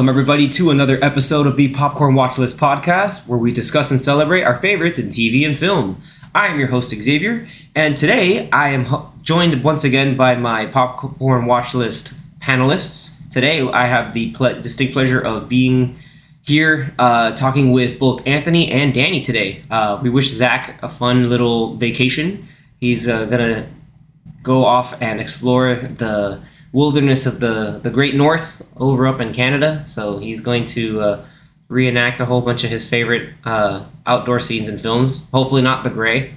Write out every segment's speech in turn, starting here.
Welcome, everybody, to another episode of the Popcorn Watchlist podcast, where we discuss and celebrate our favorites in TV and film. I am your host, Xavier, and today I am joined once again by my Popcorn Watchlist panelists. Today, I have the ple- distinct pleasure of being here uh, talking with both Anthony and Danny today. Uh, we wish Zach a fun little vacation. He's uh, gonna go off and explore the wilderness of the, the Great North over up in Canada. So he's going to uh, reenact a whole bunch of his favorite uh, outdoor scenes and films. Hopefully not the Grey,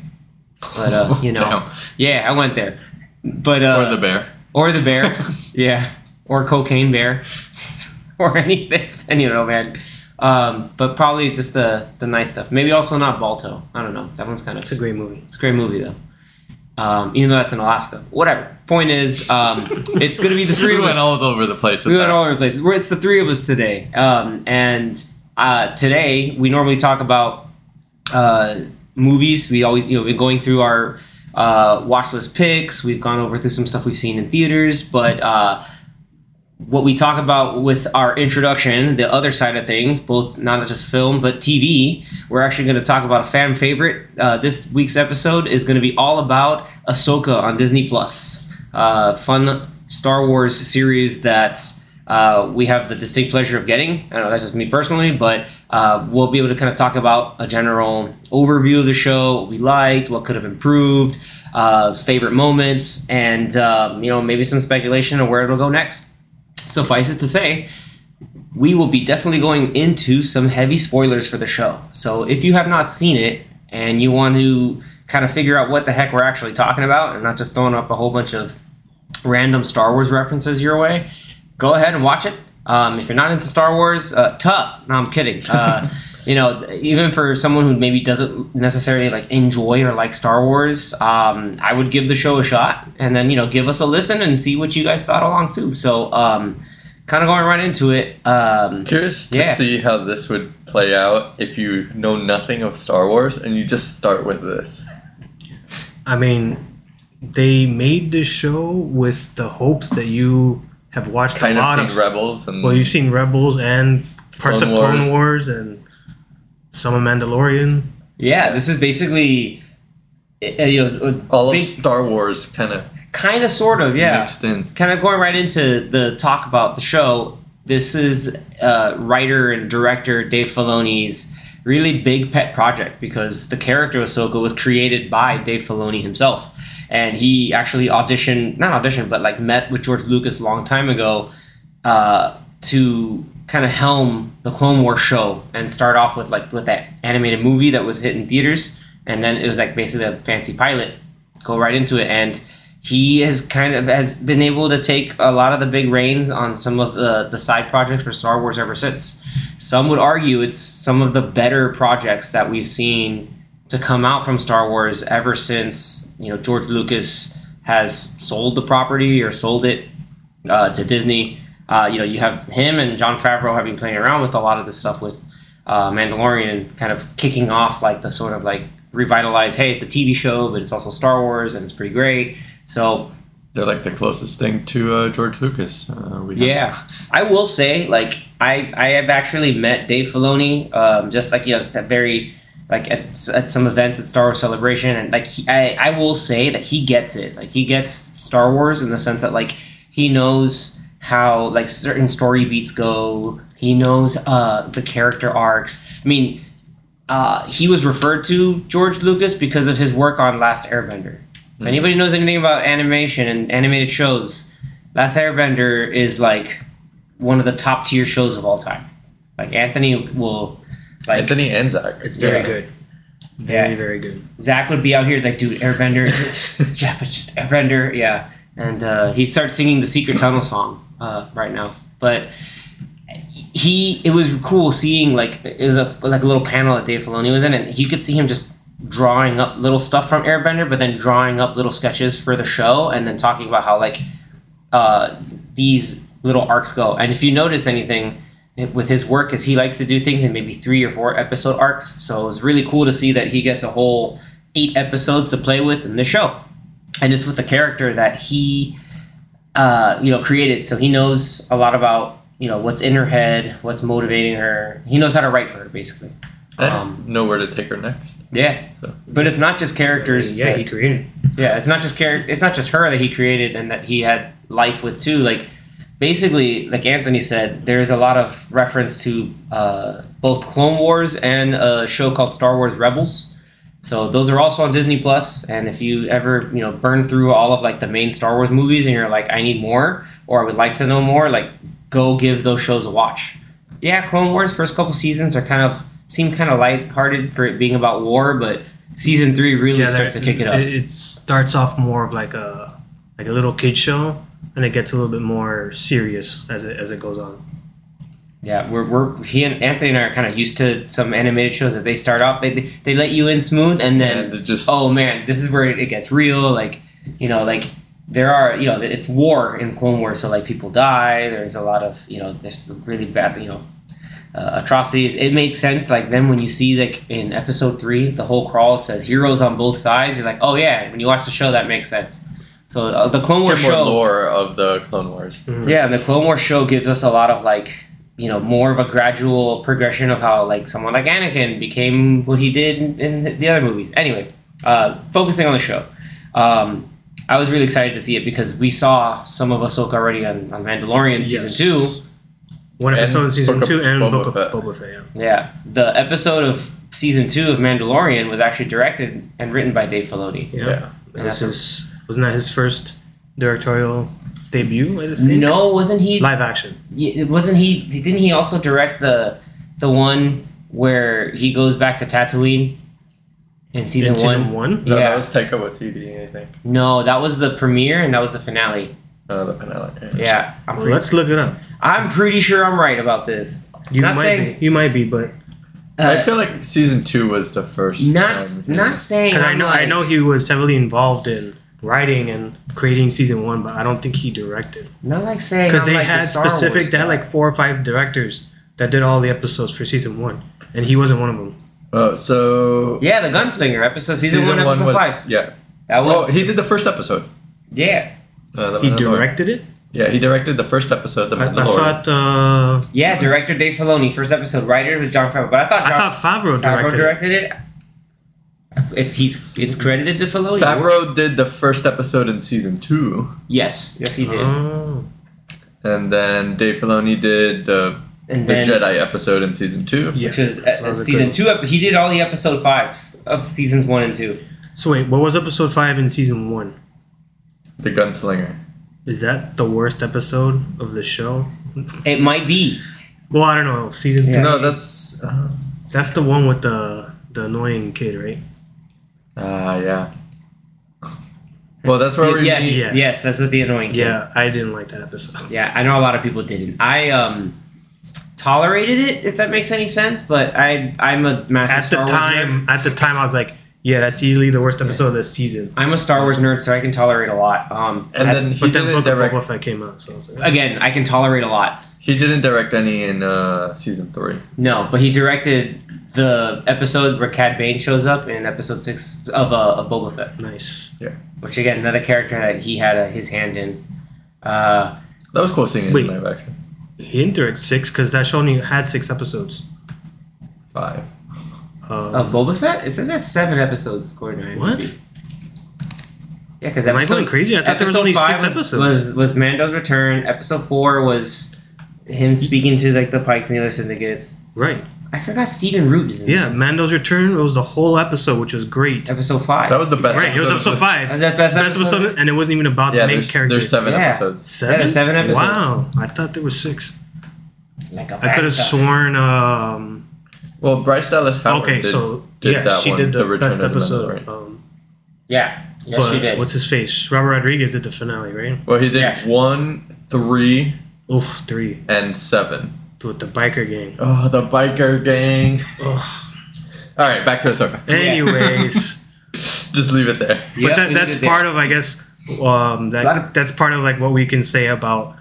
but uh, you know, yeah, I went there. But uh, or the bear. or the bear, yeah, or cocaine bear, or anything. And you know, man. Um, but probably just the the nice stuff. Maybe also not Balto. I don't know. That one's kind of It's a great movie. it's a great movie though. Um, even though that's in Alaska. Whatever. Point is, um, it's gonna be the three We of went us. all over the place with we went all over the place. We're, it's the three of us today. Um, and uh, today we normally talk about uh, movies. We always, you know, been going through our uh, watch list picks. We've gone over through some stuff we've seen in theaters, but uh, what we talk about with our introduction, the other side of things, both not just film but TV, we're actually going to talk about a fan favorite. Uh, this week's episode is going to be all about Ahsoka on Disney Plus. Uh, fun Star Wars series that uh, we have the distinct pleasure of getting. I know that's just me personally, but uh, we'll be able to kind of talk about a general overview of the show, what we liked, what could have improved, uh, favorite moments, and um, you know maybe some speculation of where it'll go next suffice it to say, we will be definitely going into some heavy spoilers for the show. So if you have not seen it and you want to kind of figure out what the heck we're actually talking about and not just throwing up a whole bunch of random Star Wars references your way, go ahead and watch it. Um, if you're not into Star Wars, uh, tough. No, I'm kidding. Uh, you know, even for someone who maybe doesn't necessarily like enjoy or like Star Wars, um, I would give the show a shot and then you know give us a listen and see what you guys thought along too. So, um, kind of going right into it. Um, Curious to Yeah. see how this would play out if you know nothing of Star Wars and you just start with this. I mean, they made this show with the hopes that you have watched Kind a of lot seen of. Rebels and well, you've seen Rebels and parts Clone of Clone Wars. Wars and some of Mandalorian. yeah, this is basically. uh, You know, all big, of Star Wars kind of kind of, sort of, yeah. mixed in. kind of going right into the talk about the show. This is uh, writer and director Dave Filoni's really big pet project because the character Ahsoka was created by Dave Filoni himself, and he actually auditioned, not auditioned, but like met with George Lucas a long time ago uh, to kind of helm the Clone Wars show and start off with like with that animated movie that was hit in theaters, and then it was like basically a fancy pilot. Go right into it, and he has kind of has been able to take a lot of the big reins on some of the the side projects for Star Wars ever since. Some would argue it's some of the better projects that we've seen to come out from Star Wars ever since you know George Lucas has sold the property or sold it uh, to Disney. Uh, you know, you have him and Jon Favreau having playing around with a lot of this stuff with uh, Mandalorian and kind of kicking off like the sort of like revitalized. Hey, it's a TV show, but it's also Star Wars and it's pretty great. So They're like the closest thing to uh, George Lucas. Uh, we yeah, I will say like I I have actually met Dave Filoni um, just like you know at very like at, at some events at Star Wars Celebration and like he, I I will say that he gets it like he gets Star Wars in the sense that like he knows how like certain story beats go he knows uh the character arcs I mean uh, he was referred to George Lucas because of his work on Last Airbender. If anybody knows anything about animation and animated shows, Last Airbender is like one of the top tier shows of all time. Like Anthony will, like Anthony and Zach. It's very Yeah. good. Very, Yeah. very good. Zach would be out here. He's like, dude, Airbender. yeah, but just Airbender. Yeah, and uh, he starts singing the Secret Tunnel song uh, right now. But he, it was cool seeing like it was a like a little panel that Dave Filoni was in, and you could see him just drawing up little stuff from Airbender, but then drawing up little sketches for the show, and then talking about how like uh, these little arcs go. And if you notice anything with his work, is he likes to do things in maybe three or four episode arcs. So it was really cool to see that he gets a whole eight episodes to play with in the show, and it's with a character that he, uh, you know, created. So he knows a lot about you know what's in her head, what's motivating her. He knows how to write for her, basically. And Um, know where to take her next. Yeah, So but it's not just characters. yeah, that- he created. yeah, it's not just char- It's not just her that he created and that he had life with too. Like basically, like Anthony said, there's a lot of reference to uh, both Clone Wars and a show called Star Wars Rebels. So those are also on Disney Plus. And if you ever you know burn through all of like the main Star Wars movies and you're like, I need more or I would like to know more, like go give those shows a watch. Yeah, Clone Wars first couple seasons are kind of seem kind of lighthearted for it being about war, but season three really Yeah, starts to kick it up. It, it starts off more of like a like a little kid show, and it gets a little bit more serious as it as it goes on. Yeah, we're, we're he and Anthony and I are kind of used to some animated shows that they start off they they let you in smooth and then and they're just oh man this is where it gets real like you know like there are you know it's war in Clone Wars so like people die there's a lot of you know there's really bad you know uh, atrocities. It made sense like then when you see like in episode three the whole crawl says heroes on both sides you're like oh yeah when you watch the show that makes sense. So uh, the Clone Wars get more show lore of the Clone Wars. yeah, and the Clone Wars show gives us a lot of like, you know, more of a gradual progression of how like someone like Anakin became what he did in, in the other movies. Anyway, uh, focusing on the show, um, I was really excited to see it because we saw some of Ahsoka already on, on Mandalorian season two. One And episode in season Book two and Boba Book of Fett. Boba Fett. Yeah. Yeah, the episode of season two of Mandalorian was actually directed and written by Dave Filoni. Yeah. Yeah. And that's this is wasn't that his first directorial debut? No, wasn't he? Live action. Yeah, wasn't he? Didn't he also direct the the one where he goes back to Tatooine in season in one? season one. No, Yeah. that was Taika Waititi, I think. No, that was the premiere and that was the finale. Uh, the finale. Yeah, I'm Well, pretty, let's look it up. I'm pretty sure I'm right about this. You Not might saying- be. You might be, but I Uh, feel like season two was the first. not time, not saying. because I I'm know I like- know he was heavily involved in writing and creating season one, but I don't think he directed Not like saying because they like had Star specific. Wars They had like four or five directors that did all the episodes for season one, and he wasn't one of them. Oh, so yeah, the Gunslinger episode, season, one, episode was five. yeah. That was Oh, he did the first episode. yeah, Uh, He directed it. Yeah, he directed the first episode. The I, I thought. Uh, yeah. Director Dave Filoni, first episode. Writer was Jon Favreau, but I thought I thought Favreau Favreau directed, it. directed it. It's he's it's credited to Filoni. Favreau did the first episode in season two, Yes, yes he did. Oh. and then Dave Filoni did the, and the then Jedi episode in season two. Yeah. which is uh, was a season good two. ep- He did all the episode fives of seasons one and two. So wait, what was episode five in season one? The Gunslinger. Is that the worst episode of the show? It might be. Well, I don't know. Season Yeah. three. No, that's uh, That's the one with the the annoying kid, right? Ah yeah. Well, that's where we yes. Yeah. yes, that's what the annoying. Kid. Yeah, I didn't like that episode. yeah. I know a lot of people didn't. I um tolerated it, if that makes any sense. But I I'm a massive At the Star Wars nerd. time, at the time, I was like, yeah, that's easily the worst episode of the season. I'm a Star Wars nerd, so I can tolerate a lot. Um, And then he But then didn't Book of direct. Boba Fett came out, so I was like, again, I can tolerate a lot. He didn't direct any in uh, season three. No, but he directed the episode where Cad Bane shows up in episode six of uh, of Boba Fett, nice. Yeah. Which again another character that he had uh, his hand in. Uh, That was cool seeing it Wait. in live action. He didn't direct six because that show only had six episodes. Five. Um, of Boba Fett, it says that's seven episodes according to IMDb. What? Yeah, because Am I episode going crazy? I thought there was only five six was, episodes. was was Mando's return. Episode four was him speaking to like the Pikes and the other syndicates. right. I forgot Stephen Root is in Yeah, this. Mando's return. It was the whole episode, which was great. episode five. That was the best. Right, it was episode the- five. Was that best, Best episode, and it wasn't even about Yeah, the main there's, character. there's seven Yeah. episodes. Seven? Yeah, seven episodes. Wow, I thought there was six. Like a I could have sworn. Um, Well, Bryce Dallas Howard okay, did, so did yeah, that she one, did the, Return best of the episode. Mandalorian. Um, Yeah, yeah, but she did. what's his face? Robert Rodriguez did the finale, right? Well, he did Yeah. one, three, Oof, three and seven. With the biker gang. Oh, the biker gang. Ugh. All right, back to Ahsoka. Anyways, Just leave it there. Yep, but that, that's did part of, I guess, um, that of- that's part of like what we can say about,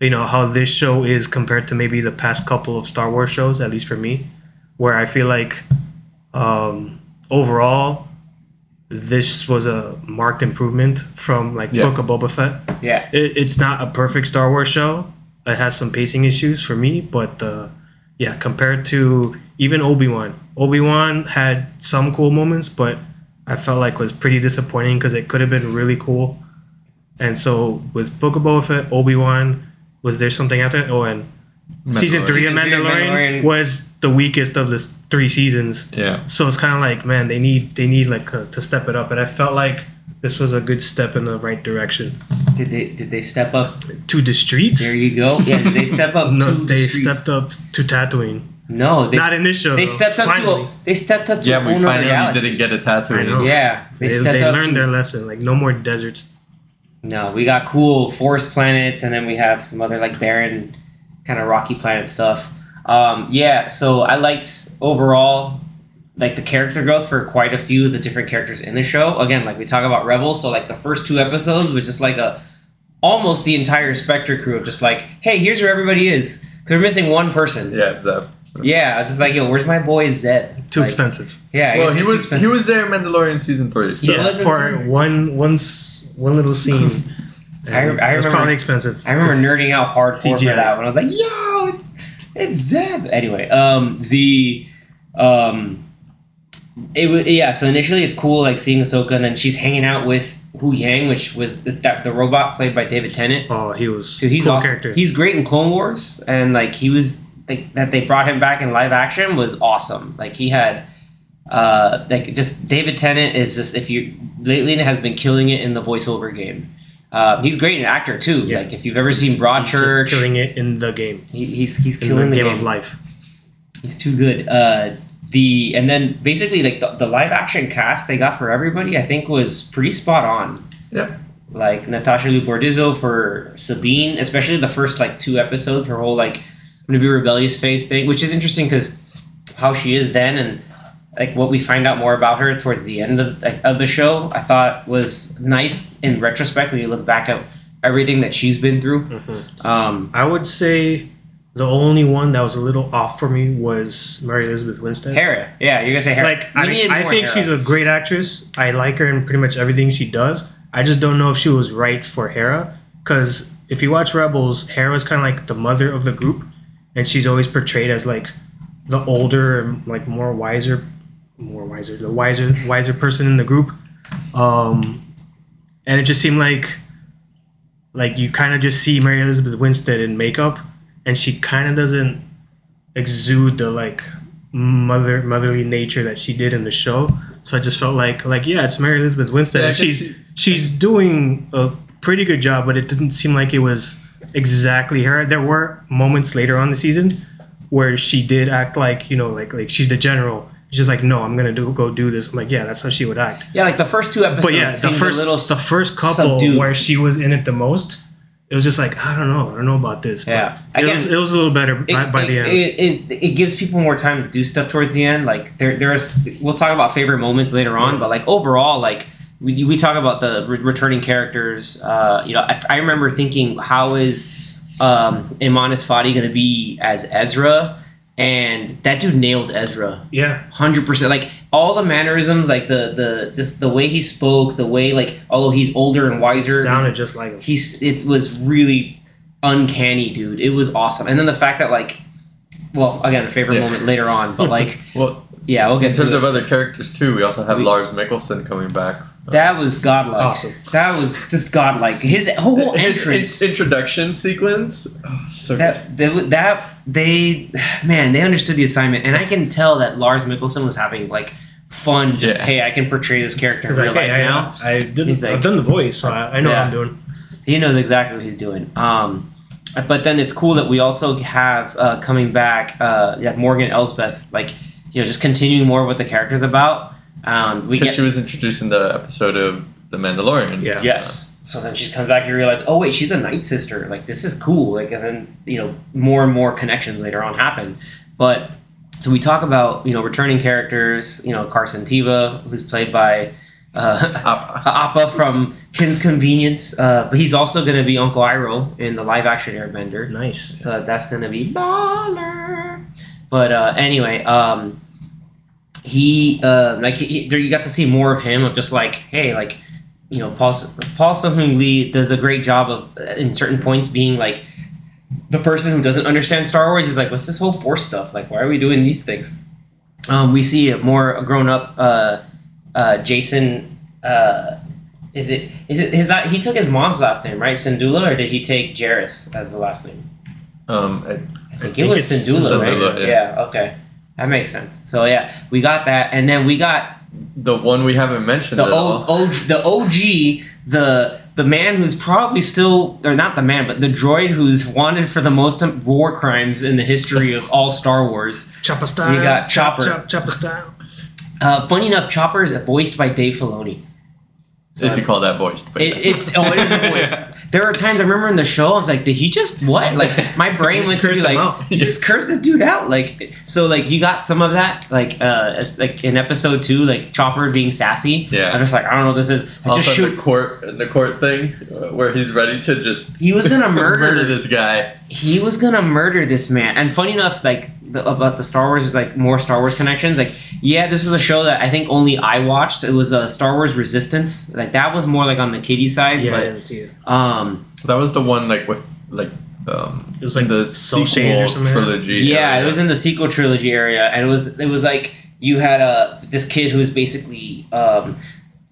you know, how this show is compared to maybe the past couple of Star Wars shows, at least for me, where I feel like, um, overall, this was a marked improvement from like Yeah. Book of Boba Fett. Yeah, It, it's not a perfect Star Wars show. It has some pacing issues for me. But uh, yeah, compared to even Obi Wan, Obi Wan had some cool moments, but I felt like was pretty disappointing because it could have been really cool. And so with Book of Boba Fett, Obi Wan, was there something after? Oh, and season three of Season of Mandalorian, Mandalorian. was the weakest of the three seasons. Yeah. So it's kind of like, man, they need they need like uh, to step it up, and I felt like this was a good step in the right direction. Did they did they step up? To the streets, There you go. Yeah, did they step up? no, to the they streets? stepped up to Tatooine. No, they, Not in this show. They though. stepped up Finally. to a, they stepped up to Yeah, we finally galaxy. didn't get a tattoo. I know. Yeah, they, They, they up learned to, their lesson. Like no more deserts. No, we got cool forest planets, and then we have some other like barren, kind of rocky planet stuff. Um, yeah, so I liked overall like the character growth for quite a few of the different characters in the show. Again, like we talk about Rebels, so like the first two episodes was just like a almost the entire Spectre crew of just like, hey, here's where everybody is. Cause we're missing one person. Yeah, Zeb. Yeah, I was just like, yo, where's my boy Zed? Too Like, expensive. Yeah, I well, he was he was there in Mandalorian season three. So Yeah. was in for season- one once one little scene. I- I it was remember- probably expensive. I remember nerding out hardcore for CGI. that when I was like, "Yo, it's, it's Zeb." Anyway, um, the um, it was yeah. So initially, it's cool like seeing Ahsoka, and then she's hanging out with Huyang, which was this, that the robot played by David Tennant. Oh, he was. Dude, he's cool awesome. Character. He's great in Clone Wars, and like he was like, that they brought him back in live action was awesome. Like he had. Uh, like just David Tennant is just if you lately has been killing it in the voiceover game. Uh, he's great an actor too. Yeah. Like if you've ever seen He's Broadchurch, killing it in the game. he, he's he's In killing the the game, game. of life. He's too good. Uh, the and then basically like the, the live action cast they got for everybody I think was pretty spot on. yeah. Like Natasha Liu Bordizzo for Sabine, especially the first like two episodes, her whole like I'm gonna be rebellious phase thing, which is interesting because how she is then and like what we find out more about her towards the end of, of the show, I thought was nice in retrospect when you look back at everything that she's been through. Mm-hmm. Um, I would say the only one that was a little off for me was Mary Elizabeth Winstead. Hera, yeah, you're gonna say Hera. Like We I, I think Hera. she's a great actress. I like her in pretty much everything she does. I just don't know if she was right for Hera because if you watch Rebels, Hera Hera's kind of like the mother of the group, and she's always portrayed as like the older and like more wiser, more wiser, the wiser wiser person in the group. Um, and it just seemed like like you kind of just see Mary Elizabeth Winstead in makeup, and she kind of doesn't exude the like mother motherly nature that she did in the show. So I just felt like like yeah, it's Mary Elizabeth Winstead. Yeah, and she's see- she's doing a pretty good job, but it didn't seem like it was exactly her. There were moments later on the season where she did act like you know like like she's the general. She's like, no, I'm gonna do go do this. I'm like, yeah, that's how she would act. yeah, like the first two episodes. But yeah, the first a little the first couple subdued. where she was in it the most, it was just like I don't know, I don't know about this. But Yeah. it was it was a little better it, by, by the end. It, it, it gives people more time to do stuff towards the end. Like there, there's we'll talk about favorite moments later on, but like overall, like we, we talk about the re- returning characters. Uh, you know, I, I remember thinking, how is um, Eman Esfandi going to be as Ezra? And that dude nailed Ezra yeah, hundred percent. Like all the mannerisms, like the the just the way he spoke, the way like although he's older and wiser, sounded just like him. he's it was really uncanny, dude. It was awesome. And then the fact that like, well, again, a favorite Yeah. moment later on, but like, Well, yeah, we'll get in terms to of it. other characters too, we also have We- Lars Mikkelsen coming back. That was godlike. Awesome. That was just godlike. His whole His entrance. in- introduction sequence, oh, so good. that, that that they man they understood the assignment and i can tell that lars mikkelsen was having like fun just Yeah. hey i can portray this character in real like, life hey, now I, I did, He's like- I've done the voice, so I, I know Yeah. what I'm doing. he knows exactly what he's doing. Um, but then it's cool that we also have uh, coming back, uh, yeah, Morgan Elsbeth, like you know, just continuing more what the character's about. Um, we because get she was introduced in the episode of The Mandalorian. Yeah. yes. So then she comes back and you realize, oh wait, she's a night sister. Like this is cool. Like and then you know more and more connections later on happen. But so we talk about you know returning characters. You know Carson Teva, who's played by. Uh, Appa. Appa from Kim's Convenience, uh, but he's also going to be Uncle Iroh in the live action Airbender. Nice. So that's gonna be baller. But uh, anyway, um, he uh, like he, there you got to see more of him of just like hey like you know Paul Paul Sung Lee does a great job of uh, in certain points being like the person who doesn't understand Star Wars is like, what's this whole Force stuff? Like, why are we doing these things? Um, we see a more grown up uh, uh, Jacen. Uh, is it is it his? He took his mom's last name, right? Syndulla, or did he take Jarrus as the last name? Um, I, I think, think it was it's Syndulla, right? Yeah. yeah. Okay, that makes sense. So yeah, we got that, and then we got the one we haven't mentioned the at o, all. o, the OG, the the man who's probably still, or not the man, but the droid who's wanted for the most war crimes in the history of all Star Wars. Chopper style. You got Chopper. Chop, chopper style. Uh, funny enough, Chopper is voiced by Dave Filoni. So if you call that voiced. But It, yes. it's oh, it is a voice. There are times I remember in the show, I was like, "Did he just what?" Like my brain went just to be like, out. "He just cursed this dude out." Like so, like you got some of that, like uh, it's like in episode two, like Chopper being sassy. Yeah. I'm just like, I don't know what this is. I also just the shoot. court the court thing uh, where he's ready to just He was gonna murder. murder this guy. he was gonna murder this man. And funny enough, like the, about the Star Wars, like more Star Wars connections. Like, yeah, this was a show that I think only I watched. It was a uh, Star Wars Resistance. Like that was more like on the kiddie side. Yeah, I didn't see it. um, That was the one like with like um It was like the Soul Shade or sequel something like that? trilogy. yeah, area. it was in the sequel trilogy area, and it was it was like you had a this kid who's basically um,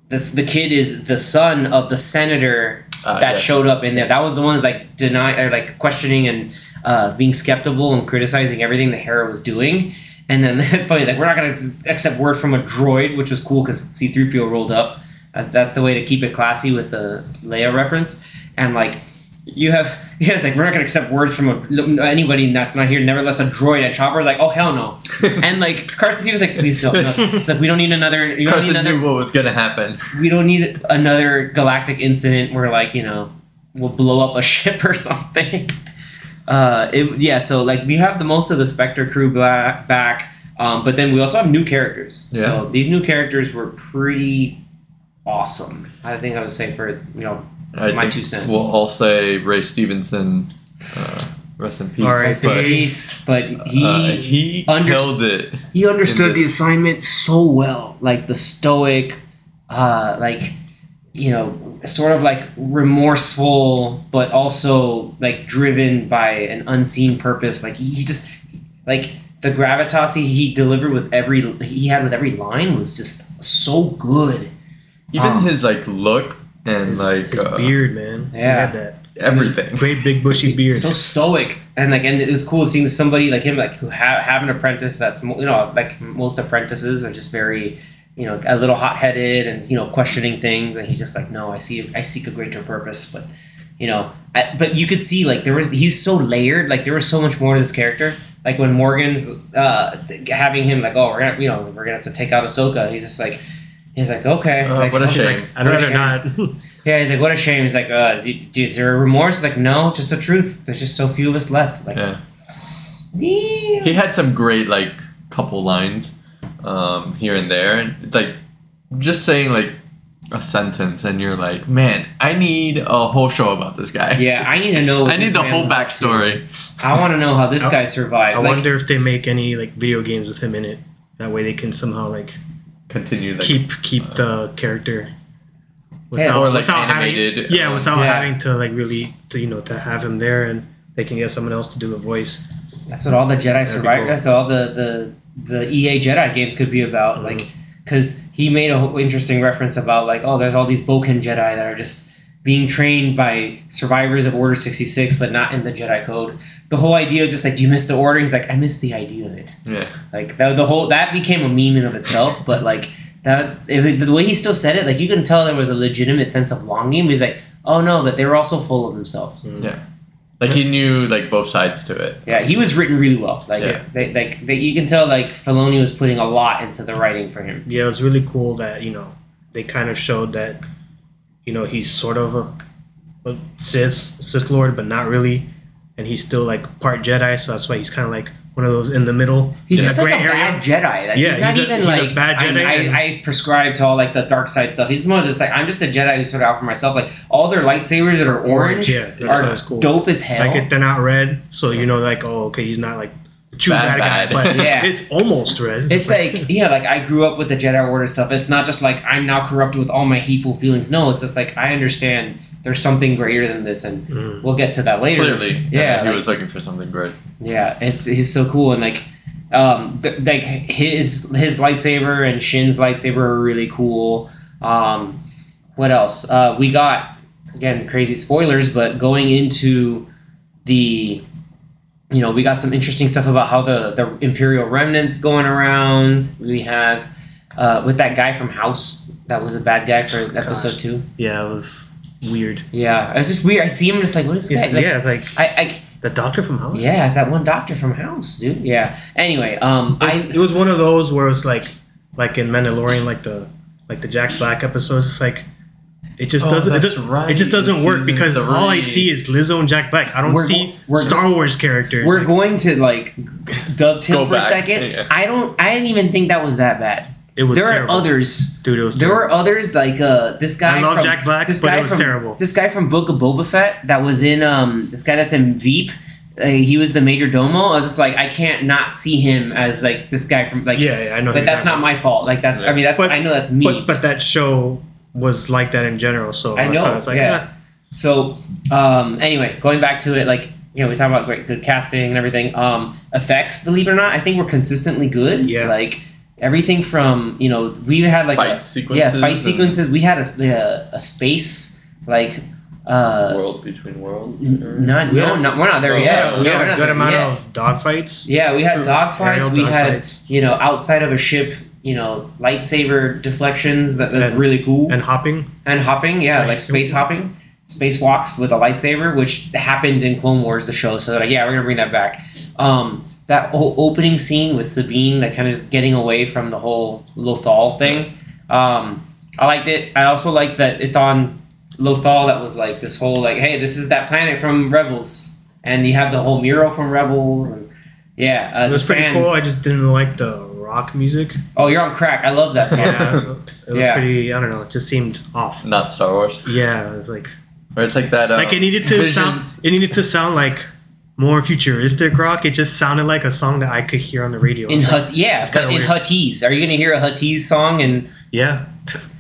this the kid is the son of the senator Ah, that yes. showed up in there. That was the one who's like deny or like questioning and uh, being skeptical and criticizing everything the Hera was doing. And then it's funny, like we're not gonna accept word from a droid, which was cool because C-3PO rolled up. That's the way to keep it classy with the Leia reference. And like you have, yeah, it's like we're not gonna accept words from a, anybody that's not here. Nevertheless, a droid. And Chopper's like, oh hell no. and like Carson T was like, please don't. No. It's like we don't need another. You Carson need another knew what was gonna happen. we don't need another galactic incident where like you know we'll blow up a ship or something uh it, yeah so like we have the most of the spectre crew bla- back um, but then we also have new characters Yeah. so these new characters were pretty awesome i think i would say for you know I My think two cents. We'll say Ray Stevenson, uh, rest in peace. All right, rest in but, peace but he uh, he under- killed it. he understood the this. assignment so well like the stoic uh like you know sort of like remorseful but also like driven by an unseen purpose like he just like the gravitas he, he delivered with every he had with every line was just so good Even Um, his like look and His, like his uh, beard, man. He Yeah. had that everything. great big bushy beard. so stoic and like and it was cool seeing somebody like him like who ha- have an apprentice that's mo- you know like most apprentices are just very you know a little hot-headed and you know questioning things and he's just like no i see i seek a greater purpose but you know I, but you could see like there was he's so layered like there was so much more to this character like when morgan's uh having him like oh we're gonna you know we're gonna have to take out ahsoka he's just like he's like okay Uh, like, what a shame. like, I'd what a rather not. yeah, he's like, what a shame. He's like, uh, is, is there a remorse? It's like, no, just the truth. There's just so few of us left. Like, Yeah. yeah. He had some great like couple lines um, here and there, and it's like just saying like a sentence, and you're like, man, I need a whole show about this guy. Yeah, I need to know. I need the whole was up backstory. I want to know how this guy survived. I like, wonder if they make any like video games with him in it. That way they can somehow like Continue like keep keep the character Yeah, or, like, without animated, Having, yeah, um, without Yeah. having to like really to you know to have him there and they can get someone else to do the voice. that's what all the Jedi be survivor. cool. That's all the the the EA Jedi games could be about. Mhm. Like, because he made a whole interesting reference about like, oh, there's all these Boken Jedi that are just being trained by survivors of Order sixty six, but not in the Jedi code. The whole idea of just like, do you miss the order? He's like, I miss the idea of it. yeah. Like that, the whole that became a meme in of itself. But like that, it was, the way he still said it, like you can tell there was a legitimate sense of longing. He's like, oh no, but they were also full of themselves. Yeah. Like he knew like both sides to it. Yeah, he was written really well. Like, Yeah. they, like they, you can tell like Filoni was putting a lot into the writing for him. Yeah, it was really cool that you know they kind of showed that you know he's sort of a, a Sith Sith Lord, but not really, and he's still like part Jedi. So that's why he's kind of like one of those in the middle. He's just like a gray bad Jedi. Like, Yeah, he's not he's a- even he's a like bad Jedi I, and- I, I prescribe to all like the dark side stuff. He's more just like I'm just a Jedi who sort of out for myself. Like all their lightsabers that are orange, yeah, are cool. dope as hell. Like if they're not red, so you know like oh okay he's not like the true Bad, bad, bad. guy, but Yeah. it's almost red. It's like yeah, like I grew up with the Jedi Order stuff. It's not just like I'm now corrupted with all my hateful feelings. No, it's just like I understand there's something greater than this, and Mm. we'll get to that later. Clearly, yeah, he like- was looking for something great. Yeah, it's he's so cool and like um th- like his his lightsaber and Shin's lightsaber are really cool. Um what else? Uh we got again crazy spoilers, but going into the you know, we got some interesting stuff about how the the Imperial remnants going around. We have uh with that guy from House that was a bad guy for episode Gosh. 2. Yeah, it was weird. Yeah, it's just weird. I see him just like what is this It's- guy? Like, yeah, it's like I, I the doctor from House. yeah, it's that one doctor from House, dude. Yeah. Anyway, um, It was, I it was one of those where it's like, like in Mandalorian, like the like the Jack Black episodes. It's like it just Oh, doesn't. It, that's does, right, it just doesn't work season because all I see is Lizzo and Jack Black. I don't We're see go- we're Star Wars characters. we're Like, going to like dovetail Go for a second. yeah. I don't. I didn't even think that was that bad. it was there terrible. are others. dude. It was There terrible. were others like uh this guy. I love from, Jack Black, This but guy it was from, terrible. This guy from Book of Boba Fett that was in um this guy that's in Veep. Uh, he was the major domo. I was just like, I can't not see him as like this guy from like. yeah, yeah, I know. But that's not talking my fault. Like that's. I mean, that's. But- I know that's me. But but that show was like that in general. So I that's why know, It's like, yeah. So, um, anyway, going back to it, like you know, we talk about great, good casting and everything. Um, effects, believe it or not, I think were consistently good. Yeah. Like everything from you know, we had like Fight a, sequences Yeah, fight and- sequences. We had a, a, a space like. Uh, World between worlds. n- or- not We no, had- no, we're not there Oh, yet. yeah, we No, had we're a good amount yet. of dogfights. Yeah, we had True. dogfights. Aerial We had dogfights. you know outside of a ship, you know lightsaber deflections. That, that's And- really cool. and hopping. And hopping, yeah, Like- like space hopping, spacewalks with a lightsaber, which happened in Clone Wars, the show. So like, yeah, we're gonna bring that back. Um, that whole opening scene with Sabine, like kind of just getting away from the whole Lothal thing. Um, I liked it. I also like that it's on Lothal. That was like this whole like, hey, this is that planet from Rebels, and you have the whole mural from Rebels, and yeah, uh, It was pretty fan- cool. I just didn't like the rock music. Oh, you're on crack. I love that song. Yeah, it was Yeah. pretty. I don't know. It just seemed off. Not Star Wars. Yeah, it was like Or it's like that. Uh, like it needed to Visions. sound. It needed to sound like more futuristic rock. It just sounded like a song that I could hear on the radio. In Hut, yeah, It's but kinda in weird. Huttese, are you gonna hear a Huttese song? And yeah,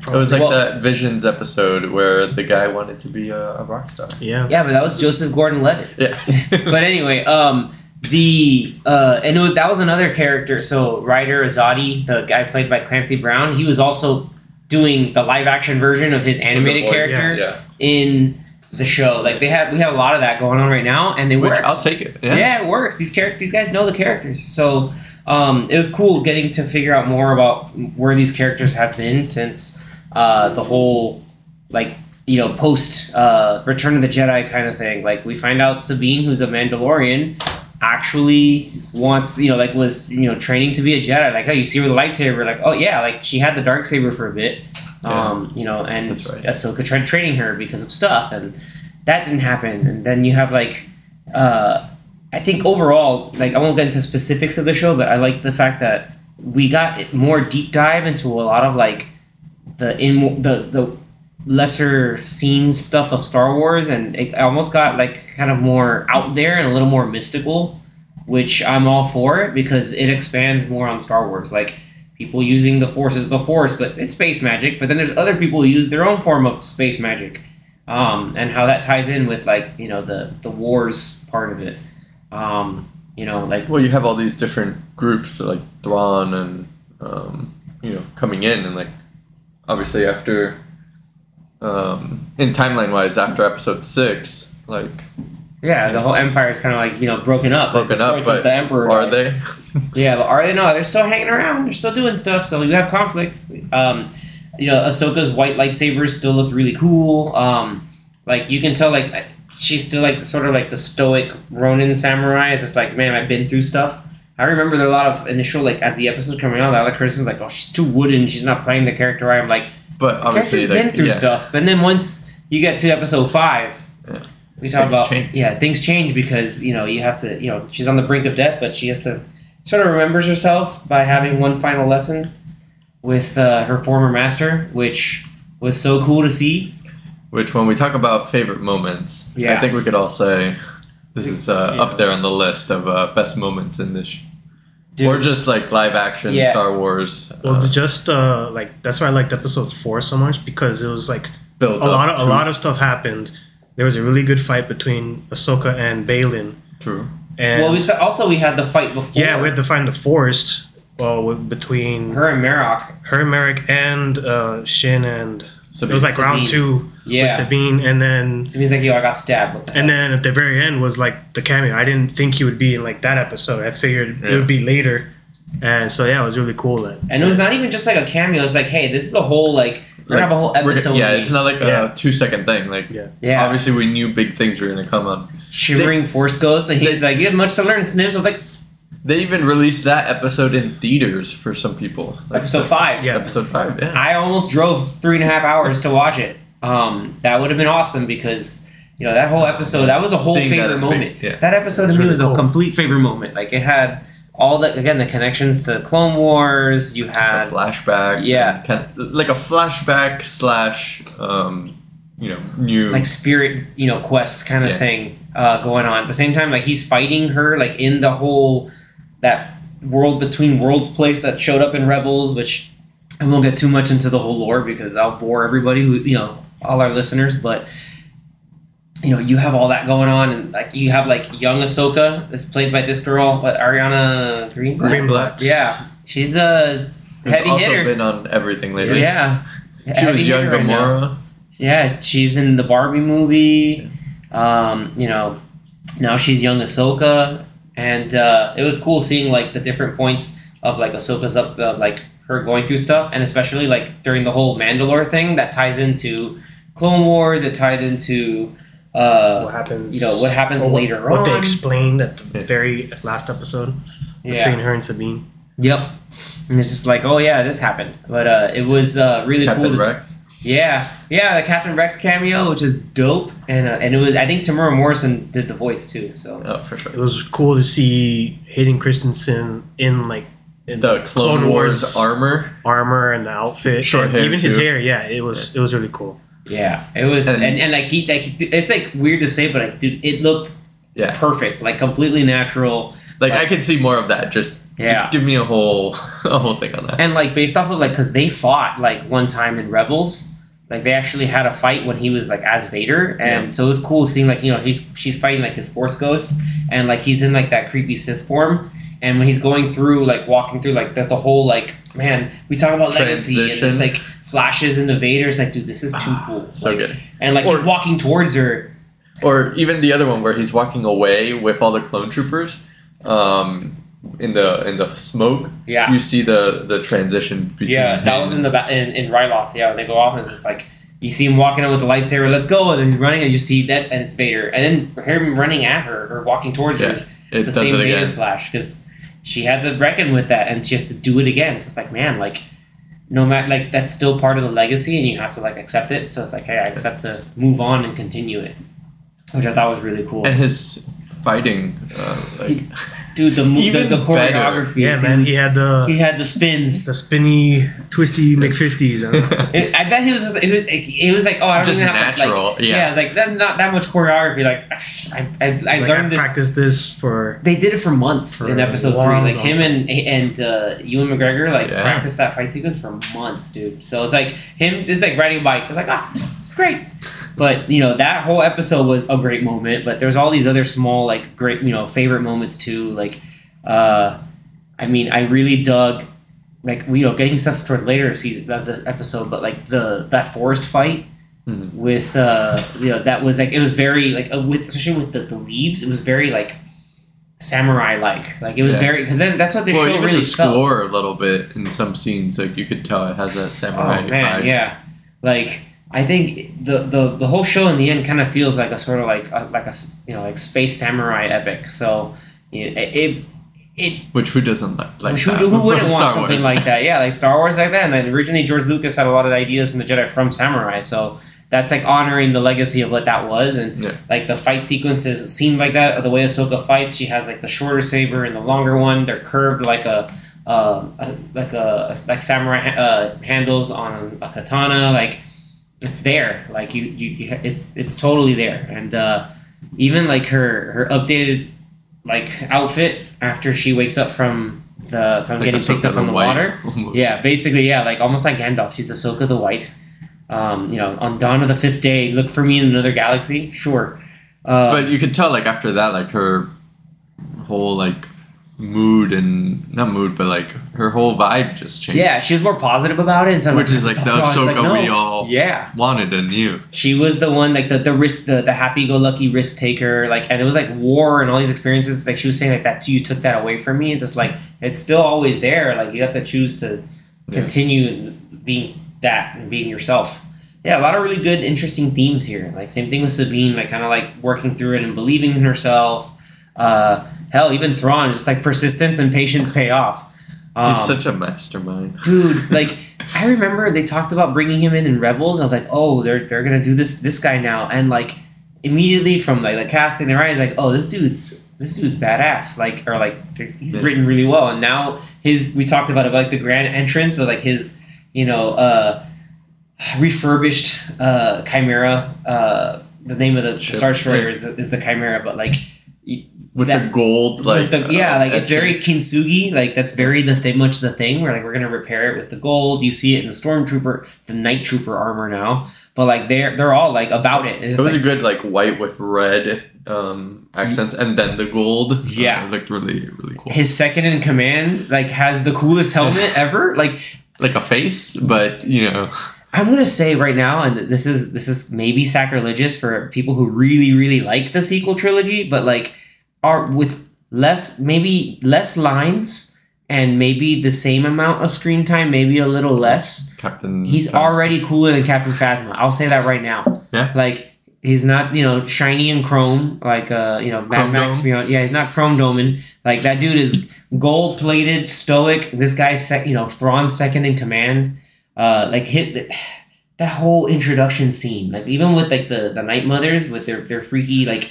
It was like Well- that Visions episode where the guy wanted to be a, a rock star. yeah. yeah, but that was Joseph Gordon-Levitt. Yeah. but anyway, um, the uh, and was, that was another character. So Ryder Azadi, the guy played by Clancy Brown, he was also doing the live action version of his animated voice, character Yeah. in the show. Like they have we have a lot of that going on right now, and it Which works. I'll take it. Yeah. Yeah. it works. These characters, these guys know the characters, so um, it was cool getting to figure out more about where these characters have been since uh, the whole like you know post uh, Return of the Jedi kind of thing. Like we find out Sabine, who's a Mandalorian, actually wants you know like was you know training to be a Jedi. Like oh, you see her with the lightsaber, like oh yeah, like she had the dark saber for a bit. Yeah. Um, you know, and That's right. Ahsoka tried training her because of stuff, and that didn't happen. And then you have like, uh, I think overall, like I won't get into specifics of the show, but I like the fact that we got more deep dive into a lot of like the in the the lesser seen stuff of Star Wars, and it almost got like kind of more out there and a little more mystical, which I'm all for because it expands more on Star Wars. Like people using the Force as the Force, but it's space magic. But then there's other people who use their own form of space magic, um, and how that ties in with like you know the the wars part of it. Um, you know, like Well, you have all these different groups, like Thrawn and um, you know coming in, and like obviously after um, in timeline wise after Episode six, like yeah, the whole empire is kind of like you know broken up. Like, broken the up, but the emperor are they? Yeah, but are they? No, they're still hanging around. They're still doing stuff. So you have conflicts. Um, you know, Ahsoka's white lightsaber still looks really cool. Um, like you can tell, like she's still like sort of like the stoic Ronin samurai. It's just like, man, I've been through stuff. I remember there are a lot of initial like as the episode coming out, a lot of criticisms like, oh, she's too wooden. She's not playing the character right. I'm like, But the obviously, character's like, been through yeah. stuff. But then once you get to episode five, Yeah. we talk Things about change. yeah, things change because you know you have to you know she's on the brink of death, but she has to sort of remembers herself by having one final lesson with uh, her former master, which was so cool to see. Which, when we talk about favorite moments, Yeah. I think we could all say this is uh, Yeah. up there on the list of uh, best moments in this, Dude. or just like live action Yeah. Star Wars. Well, uh, just uh, like that's why I liked episode four so much because it was like build a lot of a lot of stuff happened. There was a really good fight between Ahsoka and Baylan, True. and well, we also we had the fight before. yeah, we had to find the forest. Well, between her, her and Marrok. and Marrok and uh, Shin and it was like Sabine. round two Yeah. with Sabine, and then It means like yo, I got stabbed. What the and then at the very end was like the cameo. I didn't think he would be in like that episode. I figured it would be later, and so yeah, it was really cool. That And it was not even just like a cameo. It's like, hey, this is the whole like we're gonna have a whole we're- episode. yeah, it's not like Yeah. a two second thing. Like, Yeah. Yeah. obviously we knew big things were gonna come up. shivering force ghost, and he's like, you have much to learn, Snips. I was like, They even released that episode in theaters for some people. Like, episode five. Yeah. Episode five. Yeah. I almost drove three and a half hours to watch it. Um, that would have been awesome because you know that whole episode that was a whole Seeing favorite in moment. big- yeah. That episode to me really was a complete favorite moment. Like it had all the again the connections to Clone Wars. You The had flashbacks. Yeah. and kind like a flashback slash, um, you know, new. like spirit you know quest kind of Yeah. thing uh, going on at the same time. Like he's fighting her like in the whole that world between worlds place that showed up in Rebels, which I won't get too much into the whole lore because I'll bore everybody who you know all our listeners, but you know you have all that going on and like you have like young Ahsoka that's played by this girl, what Ariana Green. Green Black. Yeah, she's a who's heavy also hitter. been on everything lately. yeah, She Heavy was young hitter right. Gamora. Yeah, she's in the Barbie movie. Um, you know, now she's young Ahsoka, and uh, it was cool seeing like the different points of like Ahsoka's up, uh, like her going through stuff, and especially like during the whole Mandalore thing that ties into Clone Wars. It tied into uh, what happens? you know what happens or what- later what on. they explained at the very last episode between yeah. her and Sabine. Yep. And it's just like, oh yeah, this happened, but uh, it was uh, really Captain cool. To, Rex. Yeah, yeah, the Captain Rex cameo, which is dope, and uh, and it was I think Temuera Morrison did the voice too. So Oh, for sure. It was cool to see Hayden Christensen in like in The Clone, Wars, armor. armor and the outfit, Short hair, even his hair. Yeah, it was it was really cool. yeah, it was, and, And- and, like he like it's like weird to say, but like dude, it looked Yeah. perfect, like completely natural, Like Like- I could see more of that. Just Yeah. just give me a whole a whole thing on that. and like based off of like because they fought like one time in Rebels. Like they actually had a fight when he was like as Vader, and Yeah. so it was cool seeing like you know he's she's fighting like his Force Ghost, and like he's in like that creepy Sith form, and when he's going through like walking through like the, the whole like man we talk about legacy and it's like flashes into Vader. It's like dude this is too cool. so Like, good. And like Or- he's walking towards her. Or even the other one where he's walking away with all the clone troopers. Um, in the in the smoke, Yeah. you see the the transition between. Yeah, that was in the ba- in, in Ryloth. Yeah, when they go off and it's just like you see him walking out with the lightsaber. Let's go, and then he's running, and you see that, and it's Vader, and then him running at her or walking towards her is it the does same it Vader again. flash because she had to reckon with that, and she has to do it again. So it's like, man, like no matter like that's still part of the legacy, and you have to like accept it. So it's like, hey, I accept to move on and continue it, which I thought was really cool. And his fighting, uh, like Dude, the mo- the, Even the better. choreography. Yeah, dude. man, he had the He had the spins. the spinny, twisty McFisties. huh? It, I bet he was. Just, it was. It was like, oh, I don't Just even have to. natural, Like, yeah. it's like that's not that much choreography. Like, I, I, I like, learned I this. practiced this for They did it for months For in a episode three. Like long him and and uh, Ewan McGregor like Yeah. practiced that fight sequence for months, dude. So it's like him. It's like riding a bike. It's like ah, it's great. But you know that whole episode was a great moment. But there's all these other small like great you know favorite moments too. Like, uh, I mean, I really dug like you know getting stuff toward later season of the episode, but like the that forest fight Mhm. with uh you know that was like it was very like uh, with especially with the, the leaves it was very like samurai like like it was Yeah. very because then that's what the well, show even really the felt. score a little bit in some scenes, like you could tell it has that Oh samurai man, vibes. yeah. Like I think the, the the whole show in the end kind of feels like a sort of like a, like a you know like space samurai epic. So you know, it it, it Which who doesn't like? like which who, who wouldn't want something Wars? like that? Yeah, like Star Wars like that. And originally George Lucas had a lot of ideas from the Jedi from samurai. So that's like honoring the legacy of what that was and Yeah. like the fight sequences seem like that. The way Ahsoka fights, she has like the shorter saber and the longer one. They're curved like a, uh, a like a like samurai ha- uh, handles on a katana. Like it's there. Like you, you, it's it's totally there. And uh, even like her her updated like outfit after she wakes up from the from Like getting Ahsoka picked up from the water. almost. Yeah, basically, yeah, like almost like Gandalf. She's Ahsoka the White. Um, you know, on dawn of the fifth day, look for me in another galaxy. Sure, uh, but you could tell like after that, like her whole like mood and not mood, but like her whole vibe just changed. yeah, she was more positive about it. And so Which is like the Ahsoka we all yeah. wanted and knew. She was the one like the the risk the, the happy go lucky risk taker like and it was like war and all these experiences like she was saying like that you took that away from me it's just like it's still always there like you have to choose to Yeah. continue being that and being yourself yeah a lot of really good interesting themes here like same thing with Sabine like kind of like working through it and believing in herself uh hell even Thrawn just like persistence and patience pay off. Um, He's such a mastermind. dude like i remember they talked about bringing him in in rebels. I was like oh they're they're gonna do this this guy now. And like immediately from like the casting the writing like oh this dude's this dude's badass. Like or like he's written really well. And now his we talked about it like the grand entrance but like his you know uh refurbished uh chimaera uh the name of the Ship, star destroyer is, is the chimaera but like With that- the gold, like the, yeah, uh, like it's very kintsugi. Like that's very the thing, much the thing where like we're gonna repair it with the gold. You see it in the stormtrooper, the night trooper armor now. But like they're they're all like about it. It's It was like, a good like white with red um, accents, and then the gold. Yeah. uh, it looked really really cool. his second in command like has the coolest helmet ever. Like like a face, but you know, I'm gonna say right now, and this is this is maybe sacrilegious for people who really really like the sequel trilogy, but like are with less maybe less lines and maybe the same amount of screen time, maybe a little less. Captain. He's Phasma. already cooler than Captain Phasma. I'll say that right now. Yeah. Like he's not, you know, shiny and chrome like uh, you know, Mad Max? Beyond. Yeah, he's not chrome doming. Like that dude is gold plated, stoic. This guy's sec- you know, Thrawn's second in command. Uh, like hit that whole introduction scene. Like even with like the the Night Mothers with their their freaky like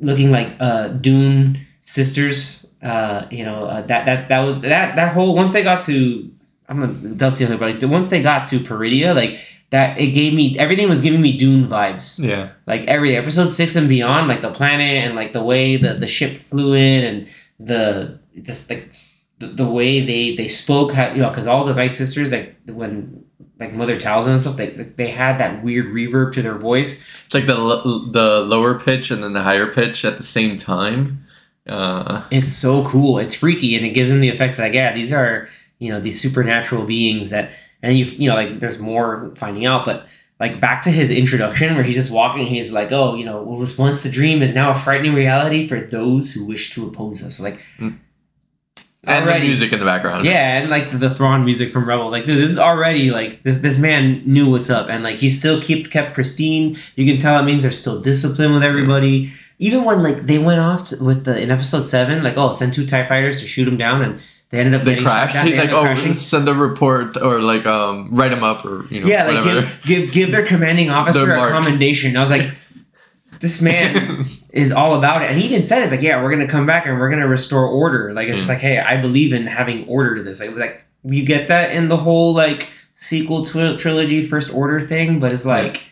looking like uh Dune sisters. Uh, you know, uh, that that that was that that whole once they got to I'm gonna dovetail here, but like, once they got to Peridea, like that, it gave me everything was giving me Dune vibes. Yeah. Like every episode six and beyond, like the planet and like the way the the ship flew in and the just the the, the way they they spoke, had, you know, because all the Night Sisters, like when like Mother Talzin and stuff, they they had that weird reverb to their voice. It's like the the lower pitch and then the higher pitch at the same time. Uh, It's so cool. It's freaky, and it gives them the effect that, like, yeah, these are you know these supernatural beings that, and you you know like there's more finding out, but like back to his introduction where he's just walking, he's like, oh, you know, what was once a dream is now a frightening reality for those who wish to oppose us. Like, and the music in the background. yeah, and like the Thrawn music from Rebel, like, dude, this is already like this this man knew what's up, and like he still keep kept pristine. You can tell it means there's still discipline with everybody. Even when like they went off to, with the in episode seven, like oh, send two Tie fighters to shoot him down, and they ended up They crashed. He's They like, oh, crashing. send a report or like um write him up or you know yeah, like whatever. give, give give their commanding officer Their a commendation. I was like, this man is all about it, and he even said, "It's like, yeah, we're gonna come back and we're gonna restore order." Like it's Mm. like, hey, I believe in having order to this. Like, like you get that in the whole like sequel twi- trilogy first order thing, but it's like,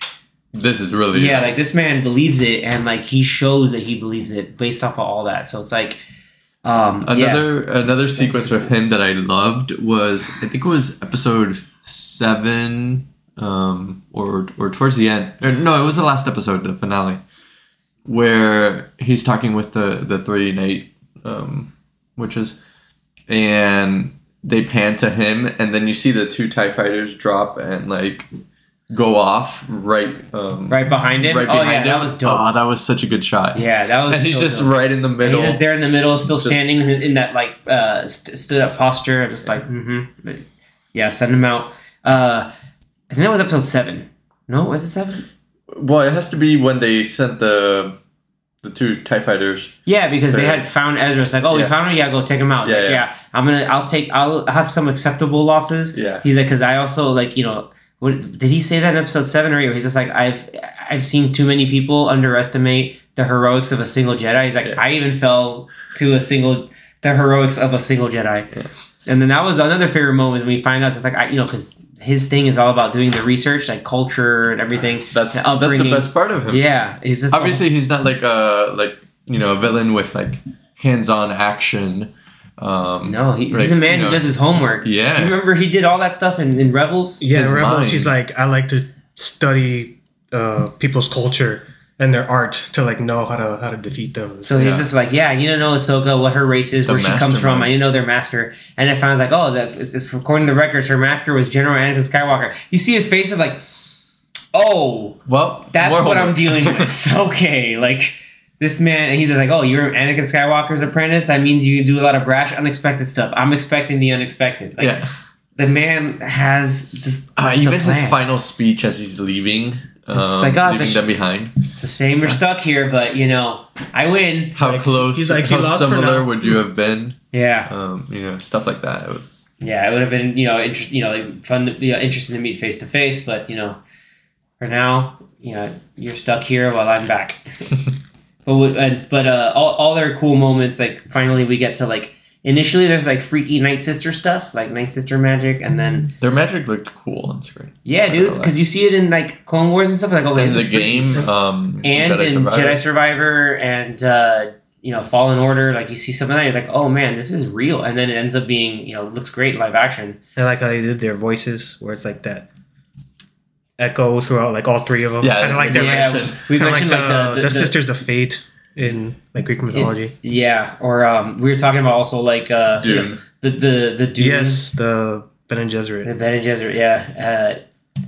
this is really yeah, like this man believes it, and like he shows that he believes it based off of all that. So it's like, um, yeah. Another another sequence with him that I loved was I think it was episode seven, um, or or towards the end. Or, no, it was the last episode, the finale, where he's talking with the the three night um, witches, and they pan to him, and then you see the two Tie fighters drop and like go off right um, right behind him. right oh behind yeah, him. that was dope. Oh, that was such a good shot. yeah, that was. and he's so just dope. right in the And middle. He's just there in the middle, still Just- standing in that like uh, st- stood up posture, just like, mm-hmm. yeah, send him out. Uh, I think that was episode seven. No, was it seven? Well, it has to be when they sent the the two Tie fighters. Yeah, because they had found Ezra. It's like, oh, we found him. Yeah, go take him out. Yeah, like, yeah. yeah. I'm gonna. I'll take. I'll have some acceptable losses. Yeah. He's like, because I also like, you know, what did he say that in episode seven or eight? Where he's just like, I've I've seen too many people underestimate the heroics of a single Jedi. He's like, Yeah. I even fell to a single the heroics of a single Jedi. Yeah. And then that was another favorite moment when we find out it's like I, you know because his thing is all about doing the research like culture and everything. That's the that's the best part of him. Yeah, he's just Obviously, he's not like a like you know a villain with like hands-on action. Um, No, he, like, he's a man you who does his homework. Yeah. You remember he did all that stuff in, in Rebels? Yeah, his Rebels. mind. He's like, I like to study uh, people's culture and their art to like know how to how to defeat them. So he's Yeah. just like, yeah, you need to know Ahsoka, what her race is, The where she comes from. mastermind. I need to know their master. And I found like, oh, that it's, it's according to the records, her master was General Anakin Skywalker. You see his face of like, oh, well, that's more what I'm dealing with. okay, like this man, and he's like, oh, you're Anakin Skywalker's apprentice. That means you do a lot of brash, unexpected stuff. I'm expecting the unexpected. Like, yeah. the man has just Uh, the even his final speech as he's leaving, um, like, oh, it's a leaving sh- them behind. It's a shame we're stuck here, but you know, I win. How like- close? he's like, how lost similar would you have been? Yeah. Um, you know, stuff like that. It was. Yeah, it would have been you know interest you know like fun to, you know, interesting to meet face to face, but you know, for now you know you're stuck here while I'm back. but and, but uh, all all their cool moments like finally we get to like initially there's like freaky Night Sister stuff like Night Sister magic, and then Their magic looked cool on screen. yeah, dude, because you see it in like Clone Wars and stuff like okay, in this the game, um, and Jedi in Survivor. Jedi Survivor and uh, you know Fallen Order, like you see some of that, you're like, oh man, this is real, and then it ends up being you know looks great in live action. I like how they did their voices, where it's like that echo throughout like all three of them. Yeah, kind of like their yeah. Yeah, we kinda mentioned like, the, the, the, sisters of fate in like Greek mythology. Yeah, or um, we were talking about also like uh, you know, Dune. the the the Dune, yes, the Ben and the Bene Gesserit. Yeah,